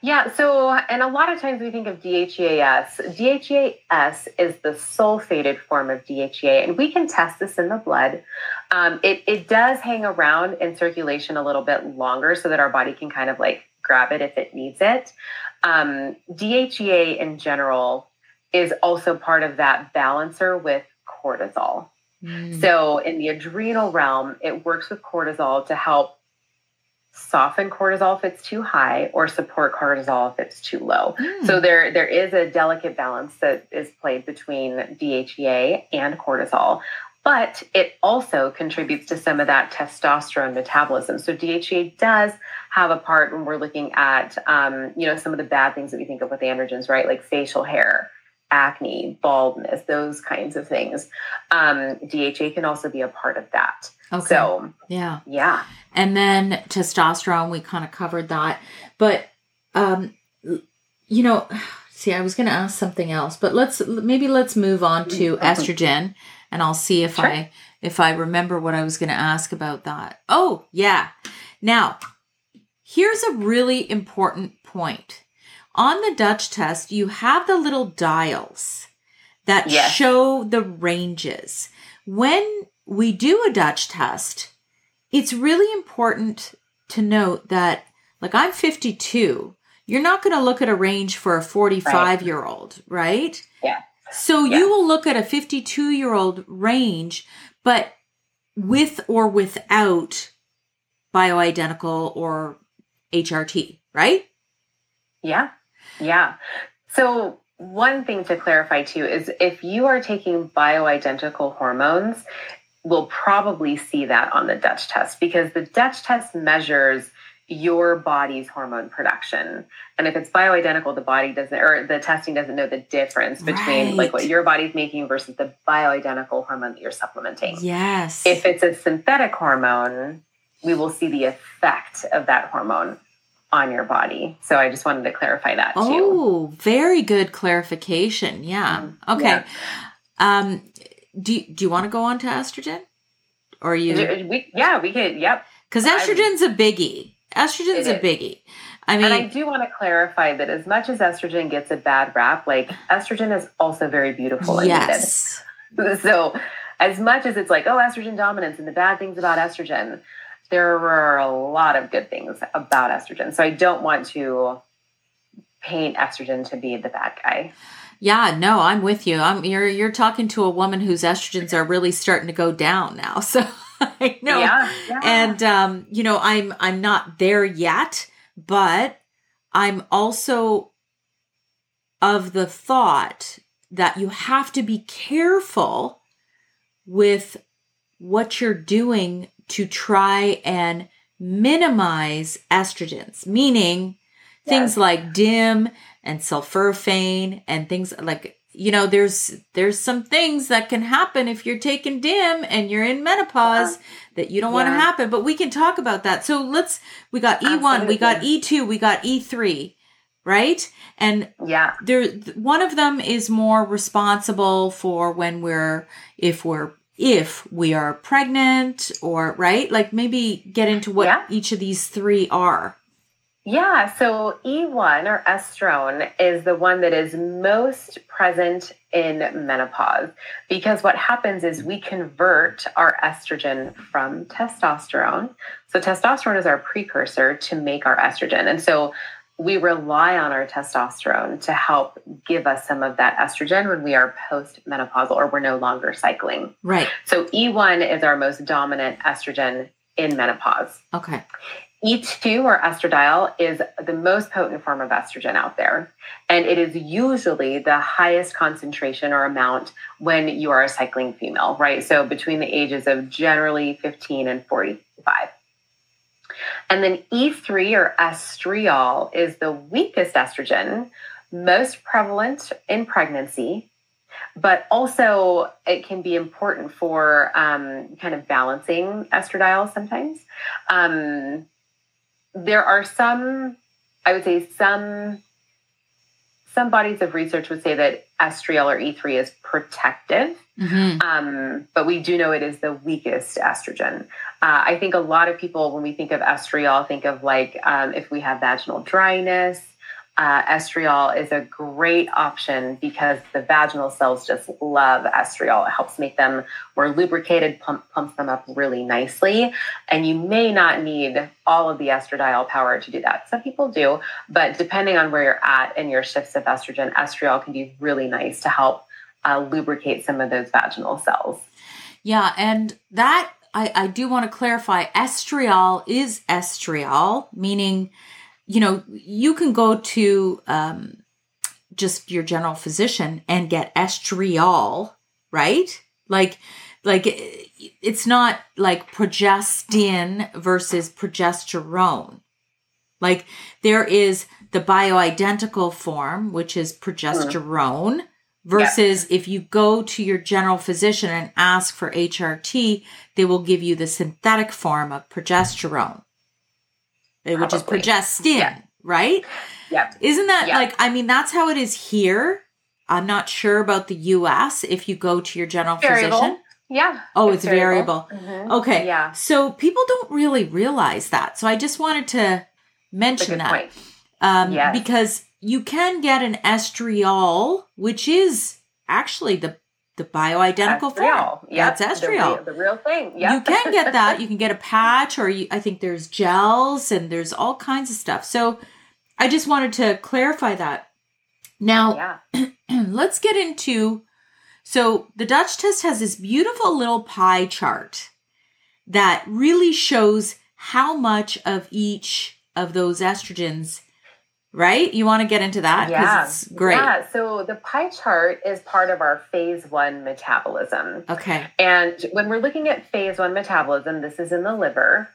Yeah, so and a lot of times we think of DHEAS. DHEAS is the sulfated form of DHEA, and we can test this in the blood. Um, it, it does hang around in circulation a little bit longer so that our body can kind of like grab it if it needs it. Um, DHEA in general is also part of that balancer with cortisol. Mm. So, in the adrenal realm, it works with cortisol to help soften cortisol if it's too high or support cortisol if it's too low. Mm. So there there is a delicate balance that is played between DHEA and cortisol. But it also contributes to some of that testosterone metabolism. So DHEA does have a part when we're looking at, um, you know, some of the bad things that we think of with androgens, right? Like facial hair, acne, baldness, those kinds of things. Um, DHA can also be a part of that. Okay. So, yeah. Yeah. And then testosterone, we kind of covered that. But, um, you know, see, I was going to ask something else, but let's maybe let's move on to mm-hmm. estrogen and I'll see if sure. I if I remember what I was going to ask about that. Oh, yeah. Now, here's a really important point on the Dutch test, you have the little dials that yes. show the ranges. When we do a Dutch test, it's really important to note that, like, I'm 52. You're not going to look at a range for a 45 right. year old, right? Yeah. So yeah. you will look at a 52 year old range, but with or without bioidentical or HRT, right? Yeah. Yeah. So, one thing to clarify too is if you are taking bioidentical hormones, we'll probably see that on the Dutch test because the Dutch test measures your body's hormone production. And if it's bioidentical, the body doesn't, or the testing doesn't know the difference between right. like what your body's making versus the bioidentical hormone that you're supplementing. Yes. If it's a synthetic hormone, we will see the effect of that hormone on your body. So I just wanted to clarify that too. Oh, very good clarification. Yeah. Mm-hmm. Okay. Yeah. Um do you, do you want to go on to estrogen? Or you? We, yeah, we could. Yep. Because estrogen's a biggie. Estrogen's a biggie. I mean, and I do want to clarify that as much as estrogen gets a bad rap, like estrogen is also very beautiful yes. needed. So, as much as it's like, oh, estrogen dominance and the bad things about estrogen, there are a lot of good things about estrogen. So, I don't want to paint estrogen to be the bad guy. Yeah, no, I'm with you. I'm you're you're talking to a woman whose estrogens are really starting to go down now. So I know. Yeah, yeah. And um, you know, I'm I'm not there yet, but I'm also of the thought that you have to be careful with what you're doing to try and minimize estrogens, meaning yes. things like DIM and sulforaphane and things like you know there's there's some things that can happen if you're taking dim and you're in menopause yeah. that you don't want to happen but we can talk about that so let's we got e1 Absolutely. we got e2 we got e3 right and yeah there one of them is more responsible for when we're if we're if we are pregnant or right like maybe get into what yeah. each of these three are yeah, so E1 or estrone is the one that is most present in menopause because what happens is we convert our estrogen from testosterone. So, testosterone is our precursor to make our estrogen. And so, we rely on our testosterone to help give us some of that estrogen when we are postmenopausal or we're no longer cycling. Right. So, E1 is our most dominant estrogen in menopause. Okay. E2 or estradiol is the most potent form of estrogen out there. And it is usually the highest concentration or amount when you are a cycling female, right? So between the ages of generally 15 and 45. And then E3 or estriol is the weakest estrogen, most prevalent in pregnancy, but also it can be important for um, kind of balancing estradiol sometimes. Um, there are some, I would say, some some bodies of research would say that estriol or E3 is protective, mm-hmm. um, but we do know it is the weakest estrogen. Uh, I think a lot of people, when we think of estriol, think of like um, if we have vaginal dryness, uh, estriol is a great option because the vaginal cells just love estriol. It helps make them more lubricated, pump, pumps them up really nicely. And you may not need all of the estradiol power to do that. Some people do, but depending on where you're at in your shifts of estrogen, estriol can be really nice to help uh, lubricate some of those vaginal cells. Yeah, and that I, I do want to clarify estriol is estriol, meaning you know, you can go to um, just your general physician and get estriol, right? Like, like it's not like progestin versus progesterone. Like there is the bioidentical form, which is progesterone, versus if you go to your general physician and ask for HRT, they will give you the synthetic form of progesterone. Probably. which is progestin, yeah. right? Yeah. Isn't that yep. like, I mean, that's how it is here. I'm not sure about the US if you go to your general variable. physician. Yeah. Oh, it's, it's variable. variable. Mm-hmm. Okay. Yeah. So people don't really realize that. So I just wanted to mention that. Um, yes. Because you can get an estriol, which is actually the the bioidentical form. Yeah, That's estriol. The, the, real thing. Yeah. You can get that. You can get a patch, or you, I think there's gels and there's all kinds of stuff. So I just wanted to clarify that. Now, yeah. let's get into. So the Dutch test has this beautiful little pie chart that really shows how much of each of those estrogens right? You want to get into that? Yeah. It's great. Yeah. So the pie chart is part of our phase one metabolism. Okay. And when we're looking at phase one metabolism, this is in the liver.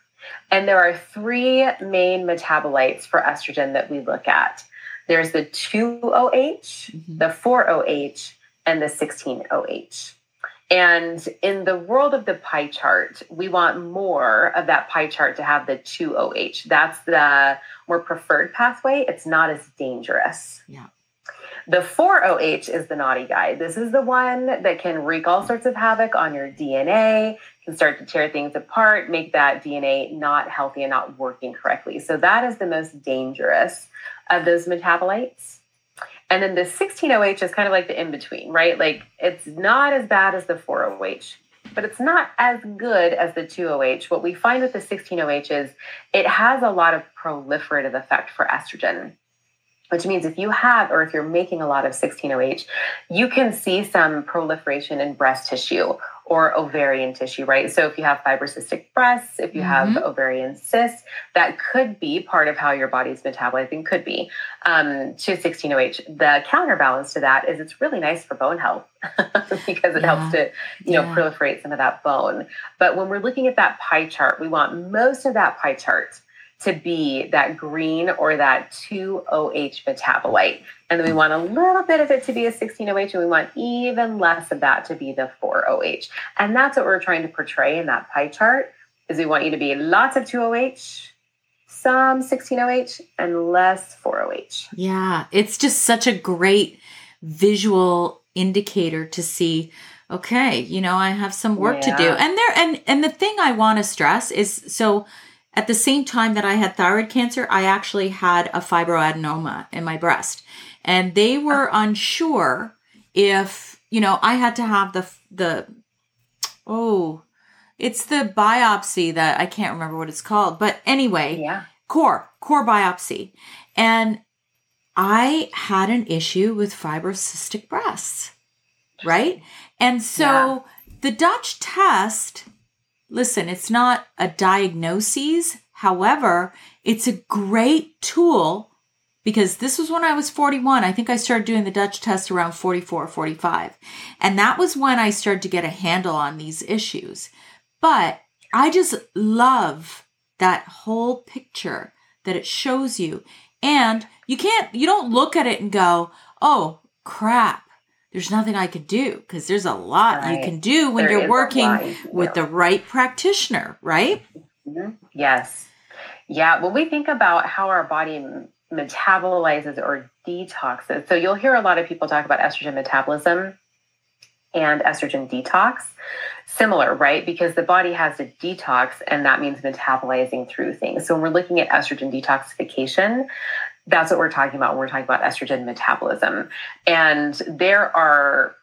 And there are three main metabolites for estrogen that we look at. There's the 2OH, mm-hmm. the 4OH, and the 16OH. And in the world of the pie chart, we want more of that pie chart to have the 2OH. That's the more preferred pathway. It's not as dangerous. Yeah. The 4OH is the naughty guy. This is the one that can wreak all sorts of havoc on your DNA, can start to tear things apart, make that DNA not healthy and not working correctly. So that is the most dangerous of those metabolites. And then the 16OH is kind of like the in between, right? Like it's not as bad as the 4OH, but it's not as good as the 2OH. What we find with the 16OH is it has a lot of proliferative effect for estrogen which means if you have or if you're making a lot of 16OH, you can see some proliferation in breast tissue or ovarian tissue, right? So if you have fibrocystic breasts, if you mm-hmm. have ovarian cysts, that could be part of how your body's metabolizing, could be um, to 16OH. The counterbalance to that is it's really nice for bone health because it yeah. helps to, you know, yeah. proliferate some of that bone. But when we're looking at that pie chart, we want most of that pie chart to be that green or that 2OH metabolite. And then we want a little bit of it to be a 16OH, and we want even less of that to be the 4OH. And that's what we're trying to portray in that pie chart is we want you to be lots of 2OH, some 16OH, and less 4OH. Yeah, it's just such a great visual indicator to see okay you know i have some work yeah. to do and there and and the thing i want to stress is so at the same time that I had thyroid cancer, I actually had a fibroadenoma in my breast. And they were oh. unsure if, you know, I had to have the, the, oh, it's the biopsy that I can't remember what it's called. But anyway, yeah. core, core biopsy. And I had an issue with fibrocystic breasts, right? And so yeah. the Dutch test Listen, it's not a diagnosis. However, it's a great tool because this was when I was 41. I think I started doing the Dutch test around 44, 45. And that was when I started to get a handle on these issues. But I just love that whole picture that it shows you. And you can't, you don't look at it and go, oh, crap there's nothing I could do because there's a lot right. you can do when there you're working with the right practitioner, right? Mm-hmm. Yes. Yeah. When we think about how our body metabolizes or detoxes, so you'll hear a lot of people talk about estrogen metabolism and estrogen detox. Similar, right? Because the body has to detox, and that means metabolizing through things. So when we're looking at estrogen detoxification, that's what we're talking about when we're talking about estrogen metabolism. And there are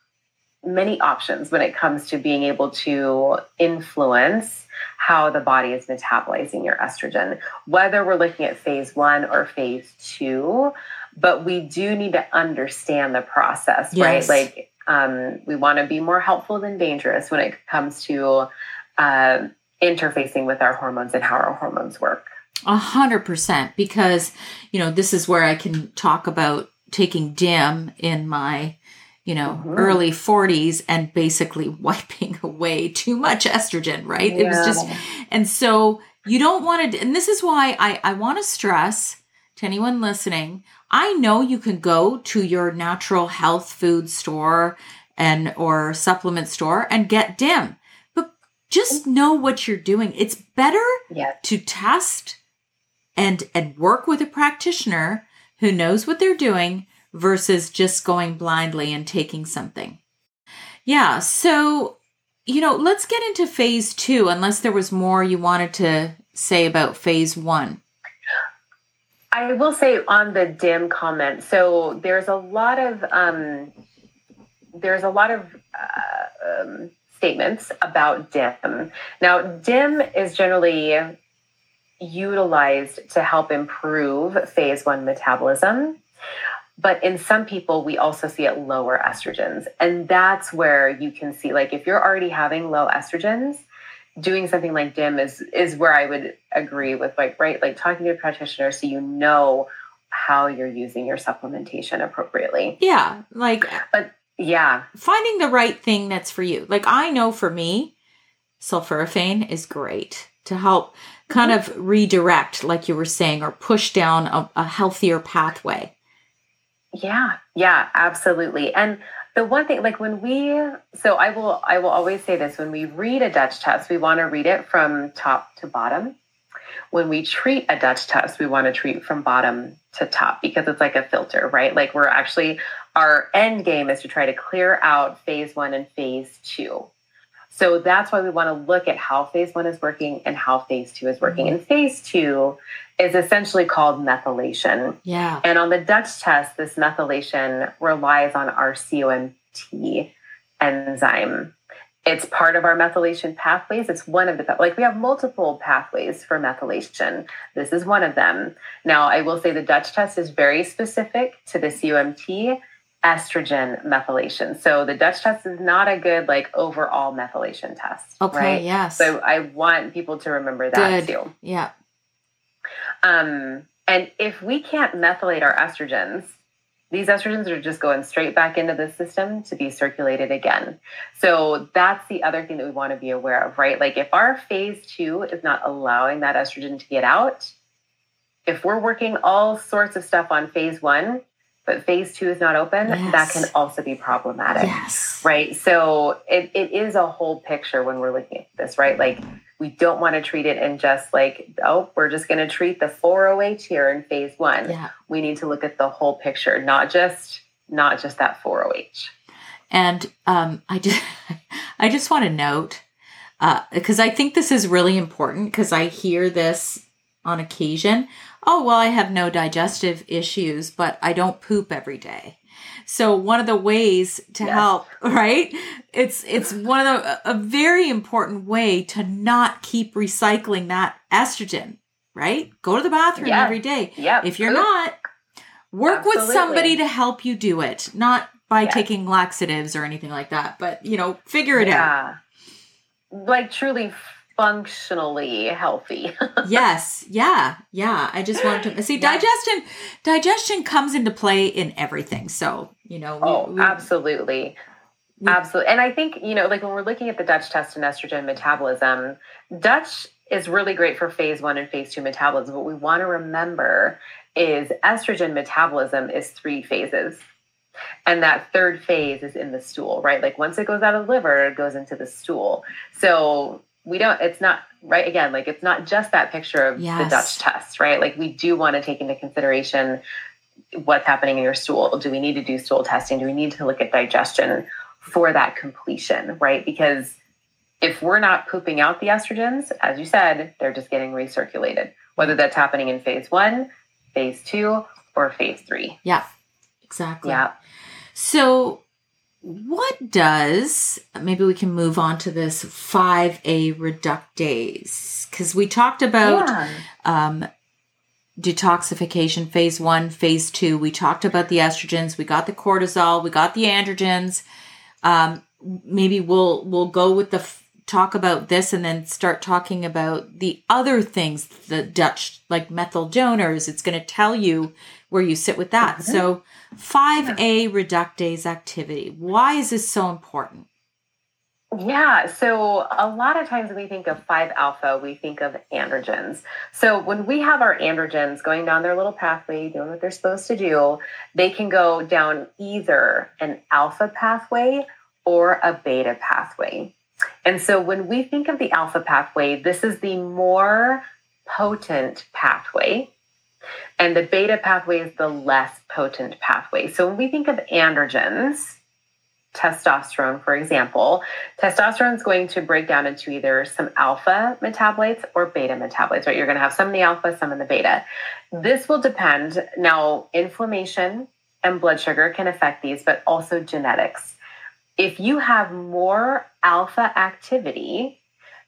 many options when it comes to being able to influence how the body is metabolizing your estrogen, whether we're looking at phase one or phase two. But we do need to understand the process, yes. right? Like, um, we want to be more helpful than dangerous when it comes to uh, interfacing with our hormones and how our hormones work. A hundred percent, because you know this is where I can talk about taking DIM in my you know mm-hmm. early 40s and basically wiping away too much estrogen right yeah. it was just and so you don't want to and this is why i i want to stress to anyone listening i know you can go to your natural health food store and or supplement store and get dim but just know what you're doing it's better to test and and work with a practitioner who knows what they're doing versus just going blindly and taking something. Yeah, so you know, let's get into phase 2 unless there was more you wanted to say about phase 1. I will say on the dim comment. So there's a lot of um, there's a lot of uh, um, statements about dim. Now, dim is generally utilized to help improve phase one metabolism. But in some people, we also see it lower estrogens. And that's where you can see, like, if you're already having low estrogens, doing something like DIM is is where I would agree with like right like talking to a practitioner so you know how you're using your supplementation appropriately. Yeah, like but yeah, finding the right thing that's for you. Like I know for me, sulforaphane is great to help kind of redirect, like you were saying, or push down a, a healthier pathway. Yeah, yeah, absolutely. And the one thing like when we so i will i will always say this when we read a dutch test we want to read it from top to bottom when we treat a dutch test we want to treat from bottom to top because it's like a filter right like we're actually Our end game is to try to clear out phase one and phase two. So that's why we want to look at how phase one is working and how phase two is working. And phase two is essentially called methylation. Yeah. And on the Dutch test, this methylation relies on our COMT enzyme. It's part of our methylation pathways. It's one of the, like, we have multiple pathways for methylation. This is one of them. Now, I will say the Dutch test is very specific to the COMT estrogen methylation. So the Dutch test is not a good like overall methylation test. Okay. Right? Yes. So I want people to remember that Good. too. yeah. Um, and if we can't methylate our estrogens, these estrogens are just going straight back into the system to be circulated again. So that's the other thing that we want to be aware of, right? Like if our phase two is not allowing that estrogen to get out, if we're working all sorts of stuff on phase one, but phase two is not open, Yes. that can also be problematic. Yes. Right. So it, it is a whole picture when we're looking at this, right? Like we don't want to treat it in just like, oh, we're just going to treat the 4OH here in phase one. Yeah. We need to look at the whole picture, not just not just that 4OH. And um, I just, I just want to note because I think this is really important because I hear this on occasion. Oh well, I have no digestive issues, but I don't poop every day. So one of the ways to Yes. help, right? It's it's one of the a very important way to not keep recycling that estrogen, right? Go to the bathroom Yes. every day. Yep. If you're not, work with somebody to help you do it, not by Yes. taking laxatives or anything like that, but you know, figure it out. Like truly functionally healthy. yes, yeah, yeah. I just want to see Yeah. digestion. Digestion comes into play in everything. So you know, we- Oh, we- absolutely. we- Absolutely. And I think, you know, like when we're looking at the Dutch test and estrogen metabolism, Dutch is really great for phase one and phase two metabolism. What we want to remember is estrogen metabolism is three phases. And that third phase is in the stool, right? Like once it goes out of the liver, it goes into the stool. So we don't, it's not, right? Again, like it's not just that picture of the Dutch test, right? Like we do want to take into consideration what's happening in your stool. Do we need to do stool testing? Do we need to look at digestion for that completion, right? Because if we're not pooping out the estrogens, as you said, they're just getting recirculated, whether that's happening in phase one, phase two, or phase three. yeah, exactly. Yeah. So, what does maybe we can move on to this 5A reductase because we talked about Yeah. um, detoxification phase one, phase two. We talked about the estrogens, we got the cortisol, we got the androgens. Um, maybe we'll we'll go with the f- talk about this and then start talking about the other things the dutch like methyl donors it's going to tell you where you sit with that so 5a reductase activity why is this so important Yeah, so a lot of times when we think of 5 alpha, we think of androgens. So when we have our androgens going down their little pathway, doing what they're supposed to do, they can go down either an alpha pathway or a beta pathway. And so when we think of the alpha pathway, this is the more potent pathway. And the beta pathway is the less potent pathway. So when we think of androgens, testosterone, for example, testosterone is going to break down into either some alpha metabolites or beta metabolites, right? You're going to have some in the alpha, some in the beta. This will depend. Now, inflammation and blood sugar can affect these, but also genetics. If you have more alpha activity,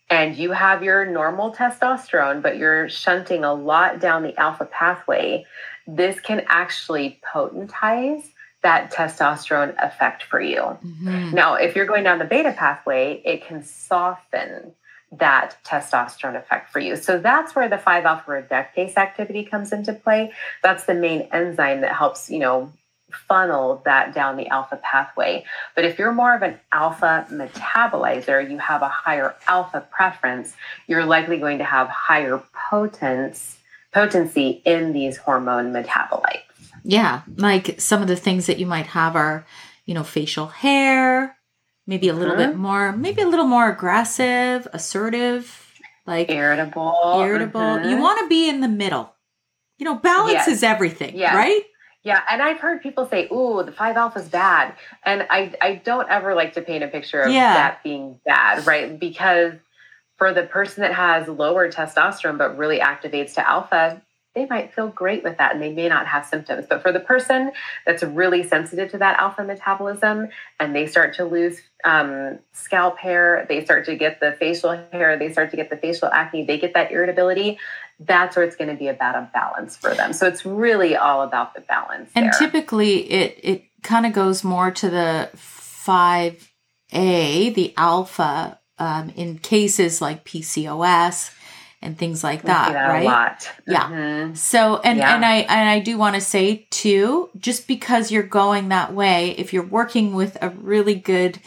and you have your normal testosterone, but you're shunting a lot down the alpha pathway, this can actually potentize that testosterone effect for you. Mhm. Now, if you're going down the beta pathway, it can soften that testosterone effect for you. So that's where the 5 alpha reductase activity comes into play. That's the main enzyme that helps, you know, funnel that down the alpha pathway. But if you're more of an alpha metabolizer, you have a higher alpha preference, you're likely going to have higher potence potency in these hormone metabolites. Yeah, like some of the things that you might have are, you know, facial hair, maybe a little bit more, maybe a little more aggressive, assertive, like Irritable. irritable. mhm. You want to be in the middle. You know, balance Yes. is everything, Yes. right? Yeah, and I've heard people say, "Ooh, the five alpha is bad," and I I don't ever like to paint a picture of Yeah. that being bad, right? Because for the person that has lower testosterone but really activates to alpha, they might feel great with that and they may not have symptoms. But for the person that's really sensitive to that alpha metabolism and they start to lose um, scalp hair, they start to get the facial hair, they start to get the facial acne, they get that irritability. That's where it's going to be about a balance for them. So it's really all about the balance. And there. typically it it kind of goes more to the 5A, the alpha um, in cases like PCOS and things like that, that right? a lot. Yeah. Mhm. So and Yeah. and I and I do want to say too, just because you're going that way, if you're working with a really good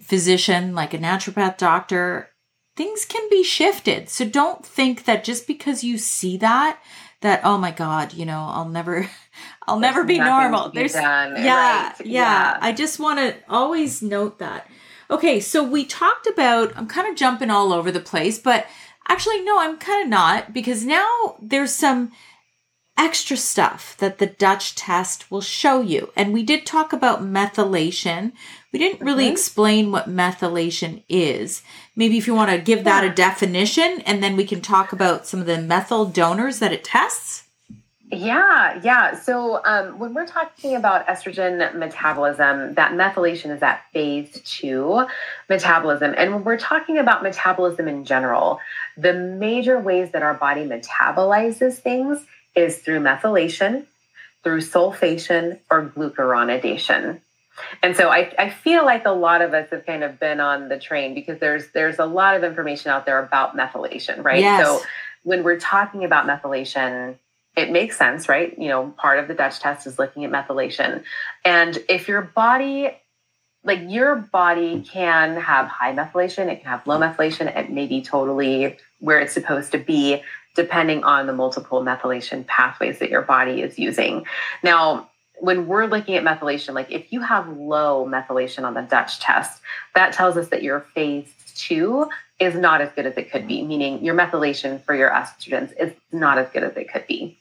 physician like a naturopath doctor, things can be shifted. So don't think that just because you see that that oh my god, you know, I'll never I'll There's never be normal. be There's done, yeah, right, yeah, yeah. I just want to always note that. Okay, so we talked about, I'm kind of jumping all over the place, but actually, no, I'm kind of not because now there's some extra stuff that the Dutch test will show you. And we did talk about methylation. We didn't really Mhm. explain what methylation is. Maybe if you want to give that a definition and then we can talk about some of the methyl donors that it tests. Yeah, yeah. So um, when we're talking about estrogen metabolism, that methylation is at phase two metabolism. And when we're talking about metabolism in general, the major ways that our body metabolizes things is through methylation, through sulfation, or glucuronidation. And so I, I feel like a lot of us have kind of been on the train because there's there's a lot of information out there about methylation, right? Yes. So when we're talking about methylation, it makes sense, right? You know, part of the Dutch test is looking at methylation. And if your body, like your body can have high methylation, it can have low methylation, it may be totally where it's supposed to be, depending on the multiple methylation pathways that your body is using. Now, when we're looking at methylation, like if you have low methylation on the Dutch test, that tells us that your phase two is not as good as it could be, meaning your methylation for your estrogens is not as good as it could be.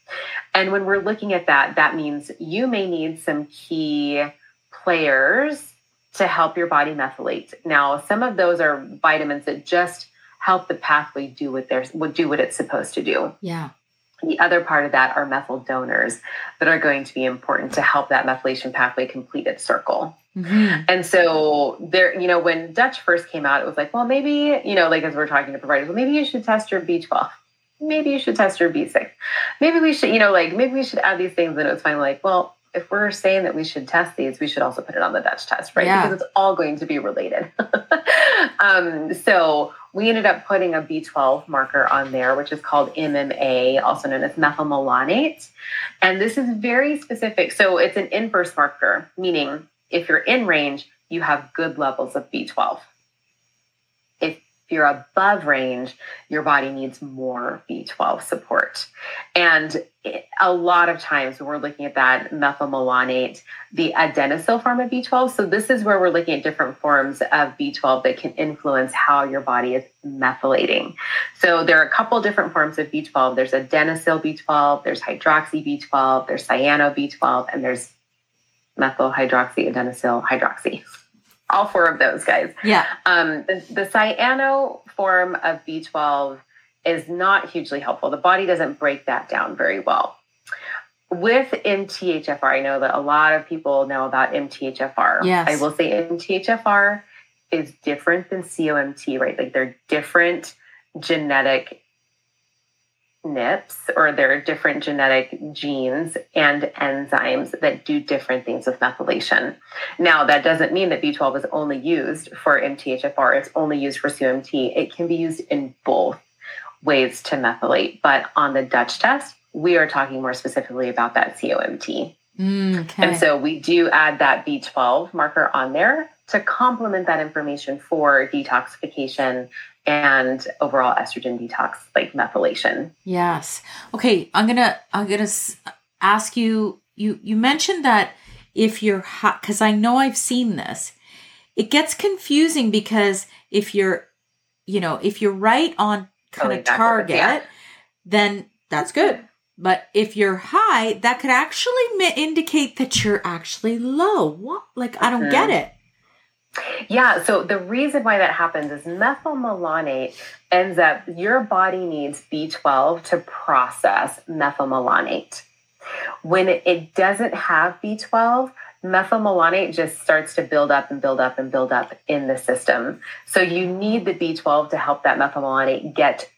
And when we're looking at that, that means you may need some key players to help your body methylate. Now, some of those are vitamins that just help the pathway do what they're do what it's supposed to do. Yeah. The other part of that are methyl donors that are going to be important to help that methylation pathway complete its circle. Mhm. And so there, you know, when Dutch first came out, it was like, well, maybe, you know, like as we're talking to providers, well, maybe you should test your B12. Maybe you should test your B6. Maybe we should, you know, like maybe we should add these things. And it was finally like, well, if we're saying that we should test these, we should also put it on the Dutch test, right? Yeah. Because it's all going to be related. um, so we ended up putting a B12 marker on there, which is called MMA, also known as methylmalonate. And this is very specific. So it's an inverse marker, meaning if you're in range, you have good levels of B12. If you're above range, your body needs more B12 support. And a lot of times we're looking at that methylmalonate, the adenosyl form of B12. So this is where we're looking at different forms of B12 that can influence how your body is methylating. So there are a couple different forms of B12. There's adenosyl B12, there's hydroxy B12, there's cyano B12, and there's methyl hydroxy adenosyl hydroxy. All four of those guys. Yeah. Um, the, the cyano form of B12 is not hugely helpful. The body doesn't break that down very well. With MTHFR, I know that a lot of people know about MTHFR. Yes. I will say MTHFR is different than COMT, right? Like they're different genetic SNPs or there are different genetic genes and enzymes that do different things with methylation. Now, that doesn't mean that B12 is only used for MTHFR, it's only used for COMT. It can be used in both ways to methylate, but on the Dutch test, we are talking more specifically about that COMT. Mm, okay. And so we do add that B12 marker on there to complement that information for detoxification and overall estrogen detox, like methylation. Yes. Okay, I'm going to I'm going to ask you you you mentioned that if you're hot cuz I know I've seen this. It gets confusing because if you're you know, if you're right on kind of target, yeah. then that's good. But if you're high, that could actually mi- indicate that you're actually low. What? Like, I don't get mm-hmm. it. Yeah, so the reason why that happens is methylmalonate ends up, your body needs B12 to process methylmalonate. When it doesn't have B12, methylmalonate just starts to build up and build up and build up in the system. So you need the B12 to help that methylmalonate get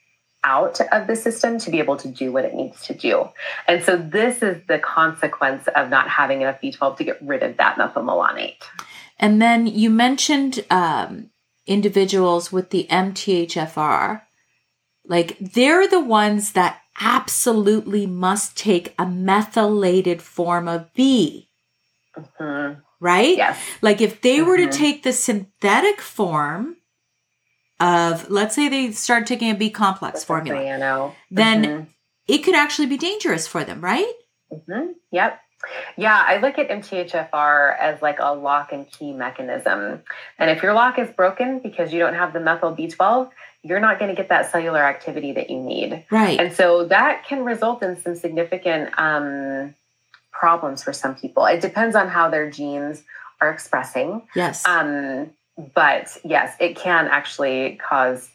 out of the system to be able to do what it needs to do. And so this is the consequence of not having enough B12 to get rid of that methylmalonate. And then you mentioned um, individuals with the MTHFR. Like they're the ones that absolutely must take a methylated form of B. Mm-hmm. Right? Yes. Like if they mm-hmm. were to mm-hmm. take the synthetic form of, let's say they start taking a B complex That's formula, mm-hmm. then it could actually be dangerous for them, right? Mm-hmm. Yep. Yeah, I look at MTHFR as like a lock and key mechanism. And if your lock is broken because you don't have the methyl B12, you're not going to get that cellular activity that you need. Right. And so that can result in some significant um, problems for some people. It depends on how their genes are expressing. Yes. Um, but yes, it can actually cause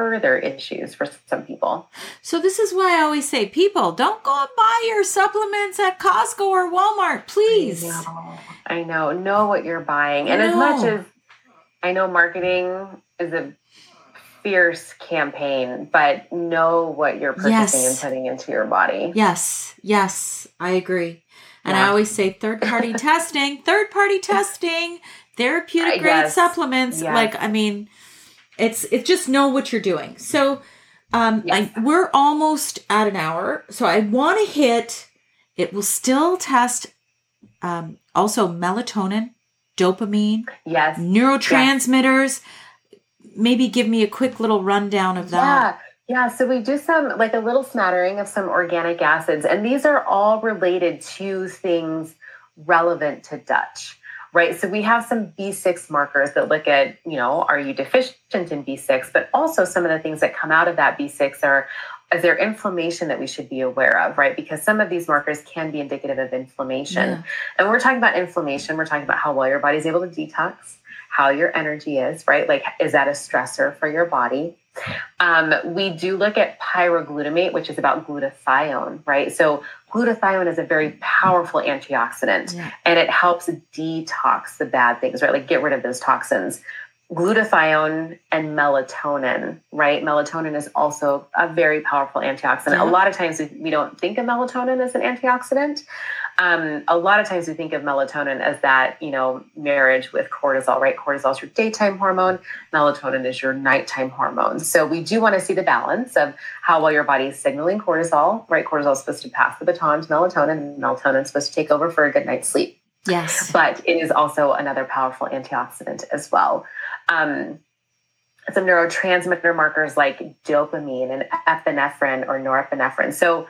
further issues for some people. So this is why I always say, people, don't go and buy your supplements at Costco or Walmart, please. I know. I know. Know what you're buying. And as much as I know marketing is a fierce campaign, but know what you're purchasing yes. and putting into your body. Yes. Yes, I agree. And yeah. I always say third party testing, third party testing, therapeutic uh, grade supplements. Yes. Like, I mean, it's it's just know what you're doing. So um yes. I, we're almost at an hour. So I want to hit it will still test um also melatonin, dopamine, yes, neurotransmitters. Yes. Maybe give me a quick little rundown of that. Yeah. Yeah, so we do some like a little smattering of some organic acids, and these are all related to things relevant to Dutch right? So we have some B6 markers that look at, you know, are you deficient in B6? But also some of the things that come out of that B6 are is there inflammation that we should be aware of, right? Because some of these markers can be indicative of inflammation. Yeah. And we're talking about inflammation, we're talking about how well your body's able to detox, how your energy is, right? Like, is that a stressor for your body? Um, we do look at pyroglutamate, which is about glutathione, right? So glutathione is a very powerful antioxidant yeah. and it helps detox the bad things, right? Like get rid of those toxins. Glutathione and melatonin, right? Melatonin is also a very powerful antioxidant. Yeah. A lot of times we don't think of melatonin as an antioxidant, um, a lot of times we think of melatonin as that, you know, marriage with cortisol, right? Cortisol is your daytime hormone, melatonin is your nighttime hormone. So we do want to see the balance of how well your body is signaling cortisol, right? Cortisol is supposed to pass the baton to melatonin, and melatonin is supposed to take over for a good night's sleep. Yes. But it is also another powerful antioxidant as well. Um, some neurotransmitter markers like dopamine and epinephrine or norepinephrine. So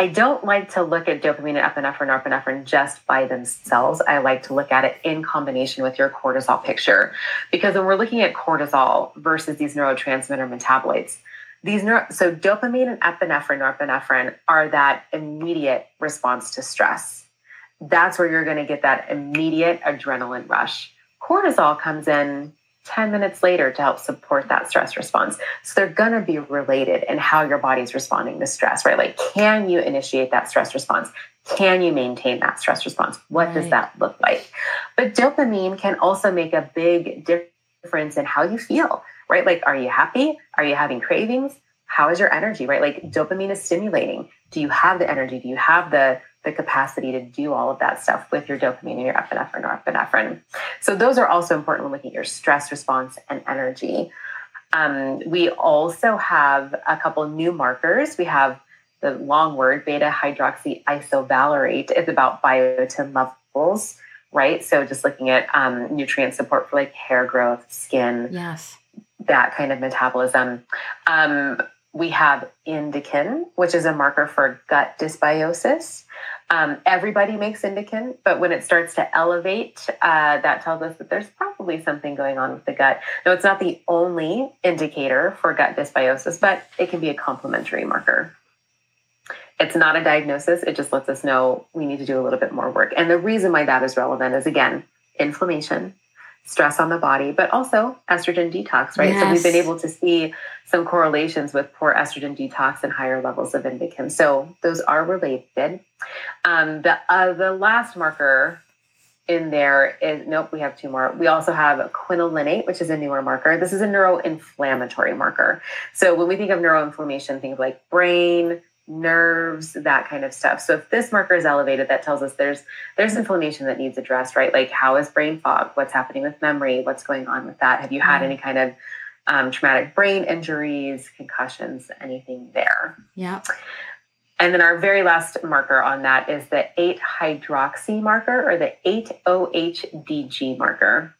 I don't like to look at dopamine and epinephrine, norepinephrine just by themselves. I like to look at it in combination with your cortisol picture. Because when we're looking at cortisol versus these neurotransmitter metabolites, these neuro- so dopamine and epinephrine, norepinephrine are that immediate response to stress. That's where you're going to get that immediate adrenaline rush. Cortisol comes in 10 minutes later to help support that stress response. So they're going to be related in how your body's responding to stress, right? Like, can you initiate that stress response? Can you maintain that stress response? What right. does that look like? But dopamine can also make a big difference in how you feel, right? Like, are you happy? Are you having cravings? How is your energy, right? Like, dopamine is stimulating. Do you have the energy? Do you have the the capacity to do all of that stuff with your dopamine and your epinephrine or epinephrine. So those are also important when looking at your stress response and energy. Um, we also have a couple new markers. We have the long word beta hydroxy isovalerate is about biotin levels, right? So just looking at um, nutrient support for like hair growth, skin, yes, that kind of metabolism. Um, we have indican, which is a marker for gut dysbiosis. Um, everybody makes indican, but when it starts to elevate, uh, that tells us that there's probably something going on with the gut. Now, it's not the only indicator for gut dysbiosis, but it can be a complementary marker. It's not a diagnosis. It just lets us know we need to do a little bit more work. And the reason why that is relevant is again, inflammation, stress on the body, but also estrogen detox, right? Yes. So we've been able to see some correlations with poor estrogen detox and higher levels of indican. So those are related. Um, the uh, the last marker in there is nope, we have two more. We also have quinolinate, which is a newer marker. This is a neuroinflammatory marker. So when we think of neuroinflammation, think of like brain, nerves, that kind of stuff. So if this marker is elevated, that tells us there's there's inflammation that needs addressed, right? Like how is brain fog? What's happening with memory? What's going on with that? Have you had mm. any kind of um, traumatic brain injuries, concussions, anything there? Yeah. And then our very last marker on that is the 8 hydroxy marker or the 8-OHDG marker.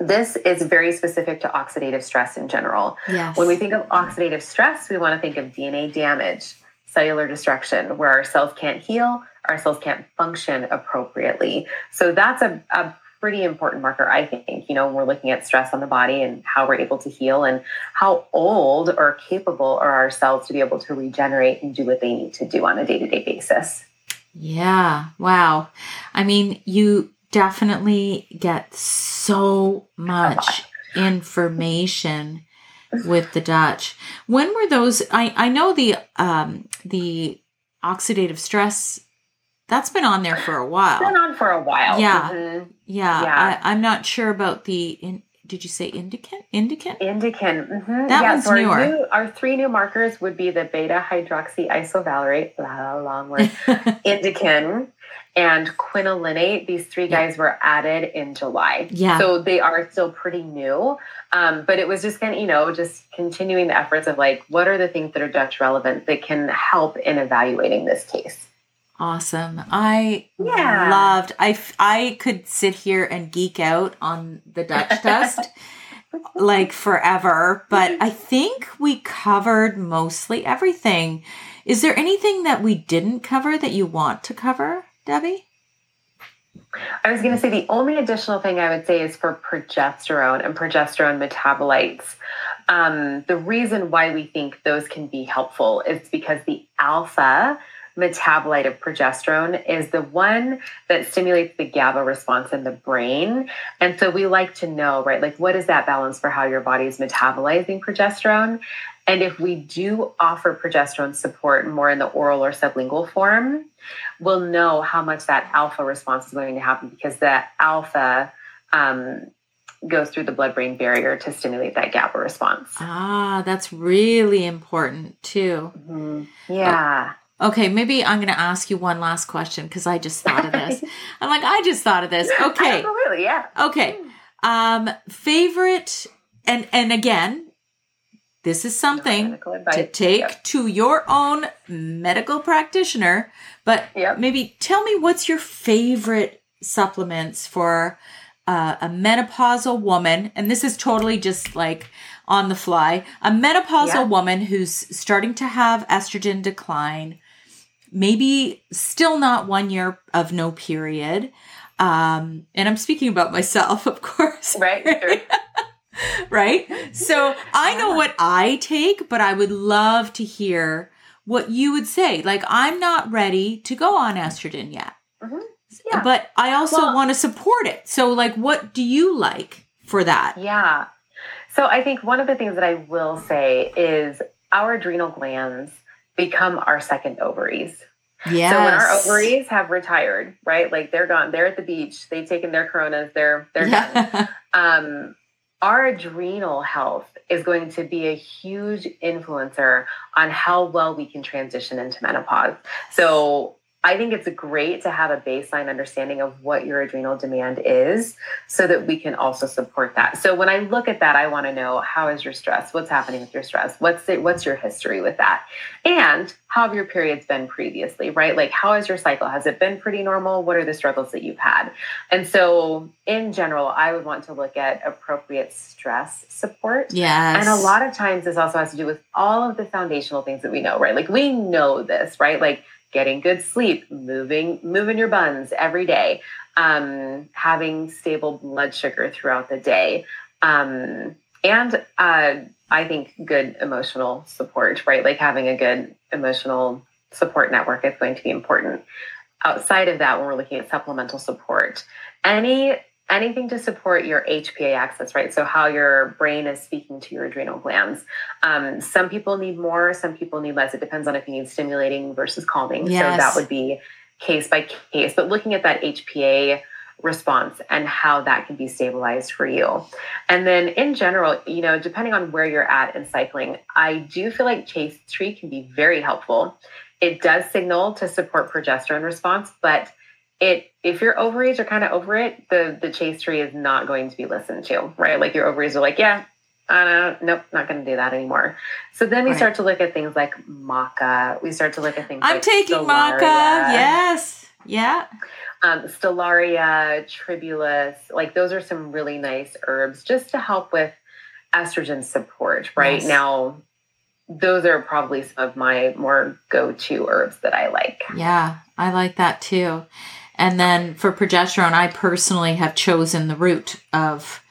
This is very specific to oxidative stress in general. Yes. When we think of oxidative stress, we want to think of DNA damage, cellular destruction, where our cells can't heal, our cells can't function appropriately. So that's a, a pretty important marker, I think, you know, when we're looking at stress on the body and how we're able to heal and how old or capable are our cells to be able to regenerate and do what they need to do on a day to day basis. Yeah. Wow. I mean, you definitely get so much information with the Dutch. When were those? I I know the um the oxidative stress that's been on there for a while. It's been on for a while. Yeah, mm-hmm. yeah. yeah. I, am not sure about the. In, did you say indican? Indican. Indican. Mm-hmm. That yeah, one's so newer. Our, new, our, three new markers would be the beta hydroxy isovalerate, blah, long word, indican, and quinolinate. These three guys were added in July. Yeah. So they are still pretty new. Um, but it was just kind of, you know, just continuing the efforts of like, what are the things that are Dutch relevant that can help in evaluating this case? Awesome. I yeah. loved I I could sit here and geek out on the Dutch test like forever, but I think we covered mostly everything. Is there anything that we didn't cover that you want to cover, Debbie? I was going to say the only additional thing I would say is for progesterone and progesterone metabolites. Um, the reason why we think those can be helpful is because the alpha metabolite of progesterone is the one that stimulates the GABA response in the brain. And so we like to know, right, like what is that balance for how your body is metabolizing progesterone? And if we do offer progesterone support more in the oral or sublingual form, we'll know how much that alpha response is going to happen because the alpha um, goes through the blood brain barrier to stimulate that GABA response. Ah, that's really important too. Mm-hmm. Yeah. Okay, maybe I'm going to ask you one last question because I just thought of this. I'm like, I just thought of this. Okay. Absolutely, yeah. Okay. Um, favorite, and and again, this is something to take yep. to your own medical practitioner. But yep. maybe tell me what's your favorite supplements for uh, a menopausal woman, and this is totally just like on the fly. A menopausal woman who's starting to have estrogen decline maybe still not one year of no period. Um, and I'm speaking about myself, of course. Right. Sure. right. So I know what I take, but I would love to hear what you would say. Like, I'm not ready to go on estrogen yet. Mm-hmm. Yeah. But I also well, want to support it. So, like, what do you like for that? Yeah. So, I think one of the things that I will say is our adrenal glands become our second ovaries. Yeah. So when our ovaries have retired, right? Like they're gone, they're at the beach, they've taken their coronas, they're they're yeah. done. Um, our adrenal health is going to be a huge influencer on how well we can transition into menopause. So I think it's great to have a baseline understanding of what your adrenal demand is so that we can also support that. So when I look at that, I want to know how is your stress? What's happening with your stress? What's the, what's your history with that? And how have your periods been previously, right? Like how is your cycle? Has it been pretty normal? What are the struggles that you've had? And so in general, I would want to look at appropriate stress support. Yes. And a lot of times this also has to do with all of the foundational things that we know, right? Like we know this, right? Like getting good sleep, moving moving your buns every day, um, having stable blood sugar throughout the day, um, and uh, I think good emotional support, right? Like having a good emotional support network is going to be important. Outside of that, when we're looking at supplemental support, any anything to support your HPA axis, right? So how your brain is speaking to your adrenal glands. Um, some people need more, some people need less. It depends on if you need stimulating versus calming. Yes. So that would be case by case. But looking at that HPA response and how that can be stabilized for you. And then in general, you know, depending on where you're at in cycling, I do feel like Chaste Tree can be very helpful. It does signal to support progesterone response, but it if your ovaries are kind of over it, the the Tree is not going to be listened to, right? Like your ovaries are like, yeah, I don't, nope, not going to do that anymore. So then we right. start to look at things like maca. We start to look at things. I'm like taking Stellaria. maca. Yes, yeah um, stellaria, tribulus, like those are some really nice herbs just to help with estrogen support. Right yes. now, those are probably some of my more go-to herbs that I like. Yeah, I like that too. And then for progesterone, I personally have chosen the route of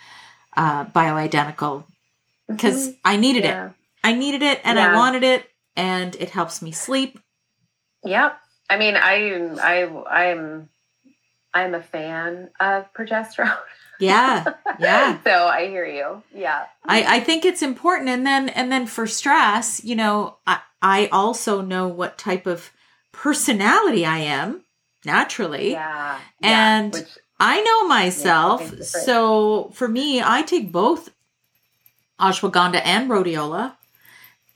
uh, bioidentical because mm-hmm. I needed yeah. it. I needed it and yeah. I wanted it, and it helps me sleep. Yep. I mean, I I I'm I'm a fan of progesterone. Yeah. Yeah. so I hear you. Yeah. I, I think it's important. And then and then for stress, you know, I, I also know what type of personality I am naturally. Yeah. And yeah, I know myself. so for me, I take both ashwagandha and rhodiola.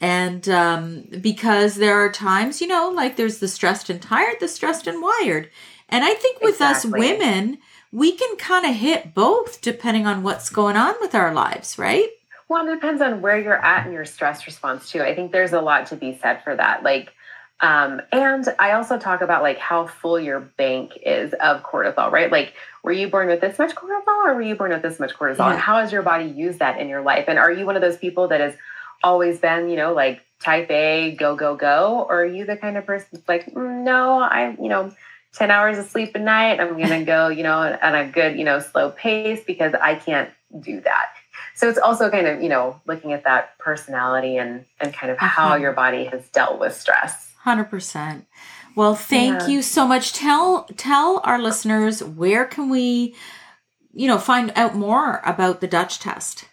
And um, because there are times, you know, like there's the stressed and tired, the stressed and wired. And I think with exactly. us women, we can kind of hit both depending on what's going on with our lives, right? Well, it depends on where you're at in your stress response too. I think there's a lot to be said for that. Like, um, and I also talk about like how full your bank is of cortisol, right? Like, were you born with this much cortisol or were you born with this much cortisol? Yeah. And how has your body used that in your life? And are you one of those people that has always been, you know, like type A, go, go, go? Or are you the kind of person that's like, mm, no, I, you know, 10 hours of sleep a night. I'm going to go, you know, at a good, you know, slow pace because I can't do that. So it's also kind of, you know, looking at that personality and, and kind of how uh-huh. your body has dealt with stress. 100%. Well, thank yeah. you so much. Tell tell our listeners where can we, you know, find out more about the Dutch test.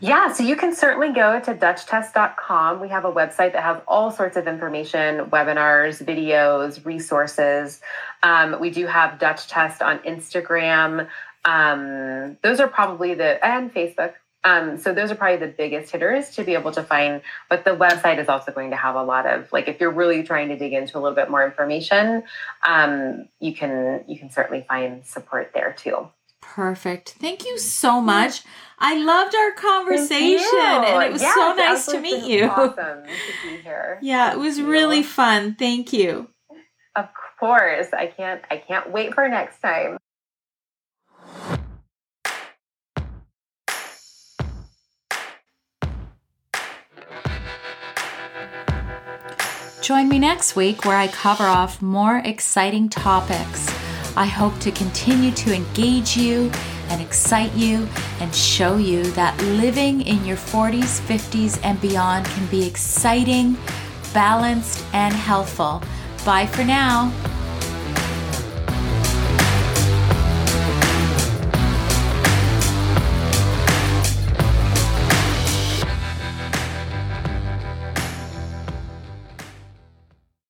Yeah, so you can certainly go to DutchTest.com. We have a website that has all sorts of information, webinars, videos, resources. Um, we do have Dutch Test on Instagram. Um, those are probably the, and Facebook. Um, so those are probably the biggest hitters to be able to find. But the website is also going to have a lot of like if you're really trying to dig into a little bit more information, um, you can you can certainly find support there too. Perfect. Thank you so much. I loved our conversation and it was yes, so nice to meet you. Awesome to be here. Yeah, it was really fun. Thank you. Of course. I can't I can't wait for next time. Join me next week where I cover off more exciting topics. I hope to continue to engage you and excite you and show you that living in your 40s, 50s, and beyond can be exciting, balanced, and healthful. Bye for now.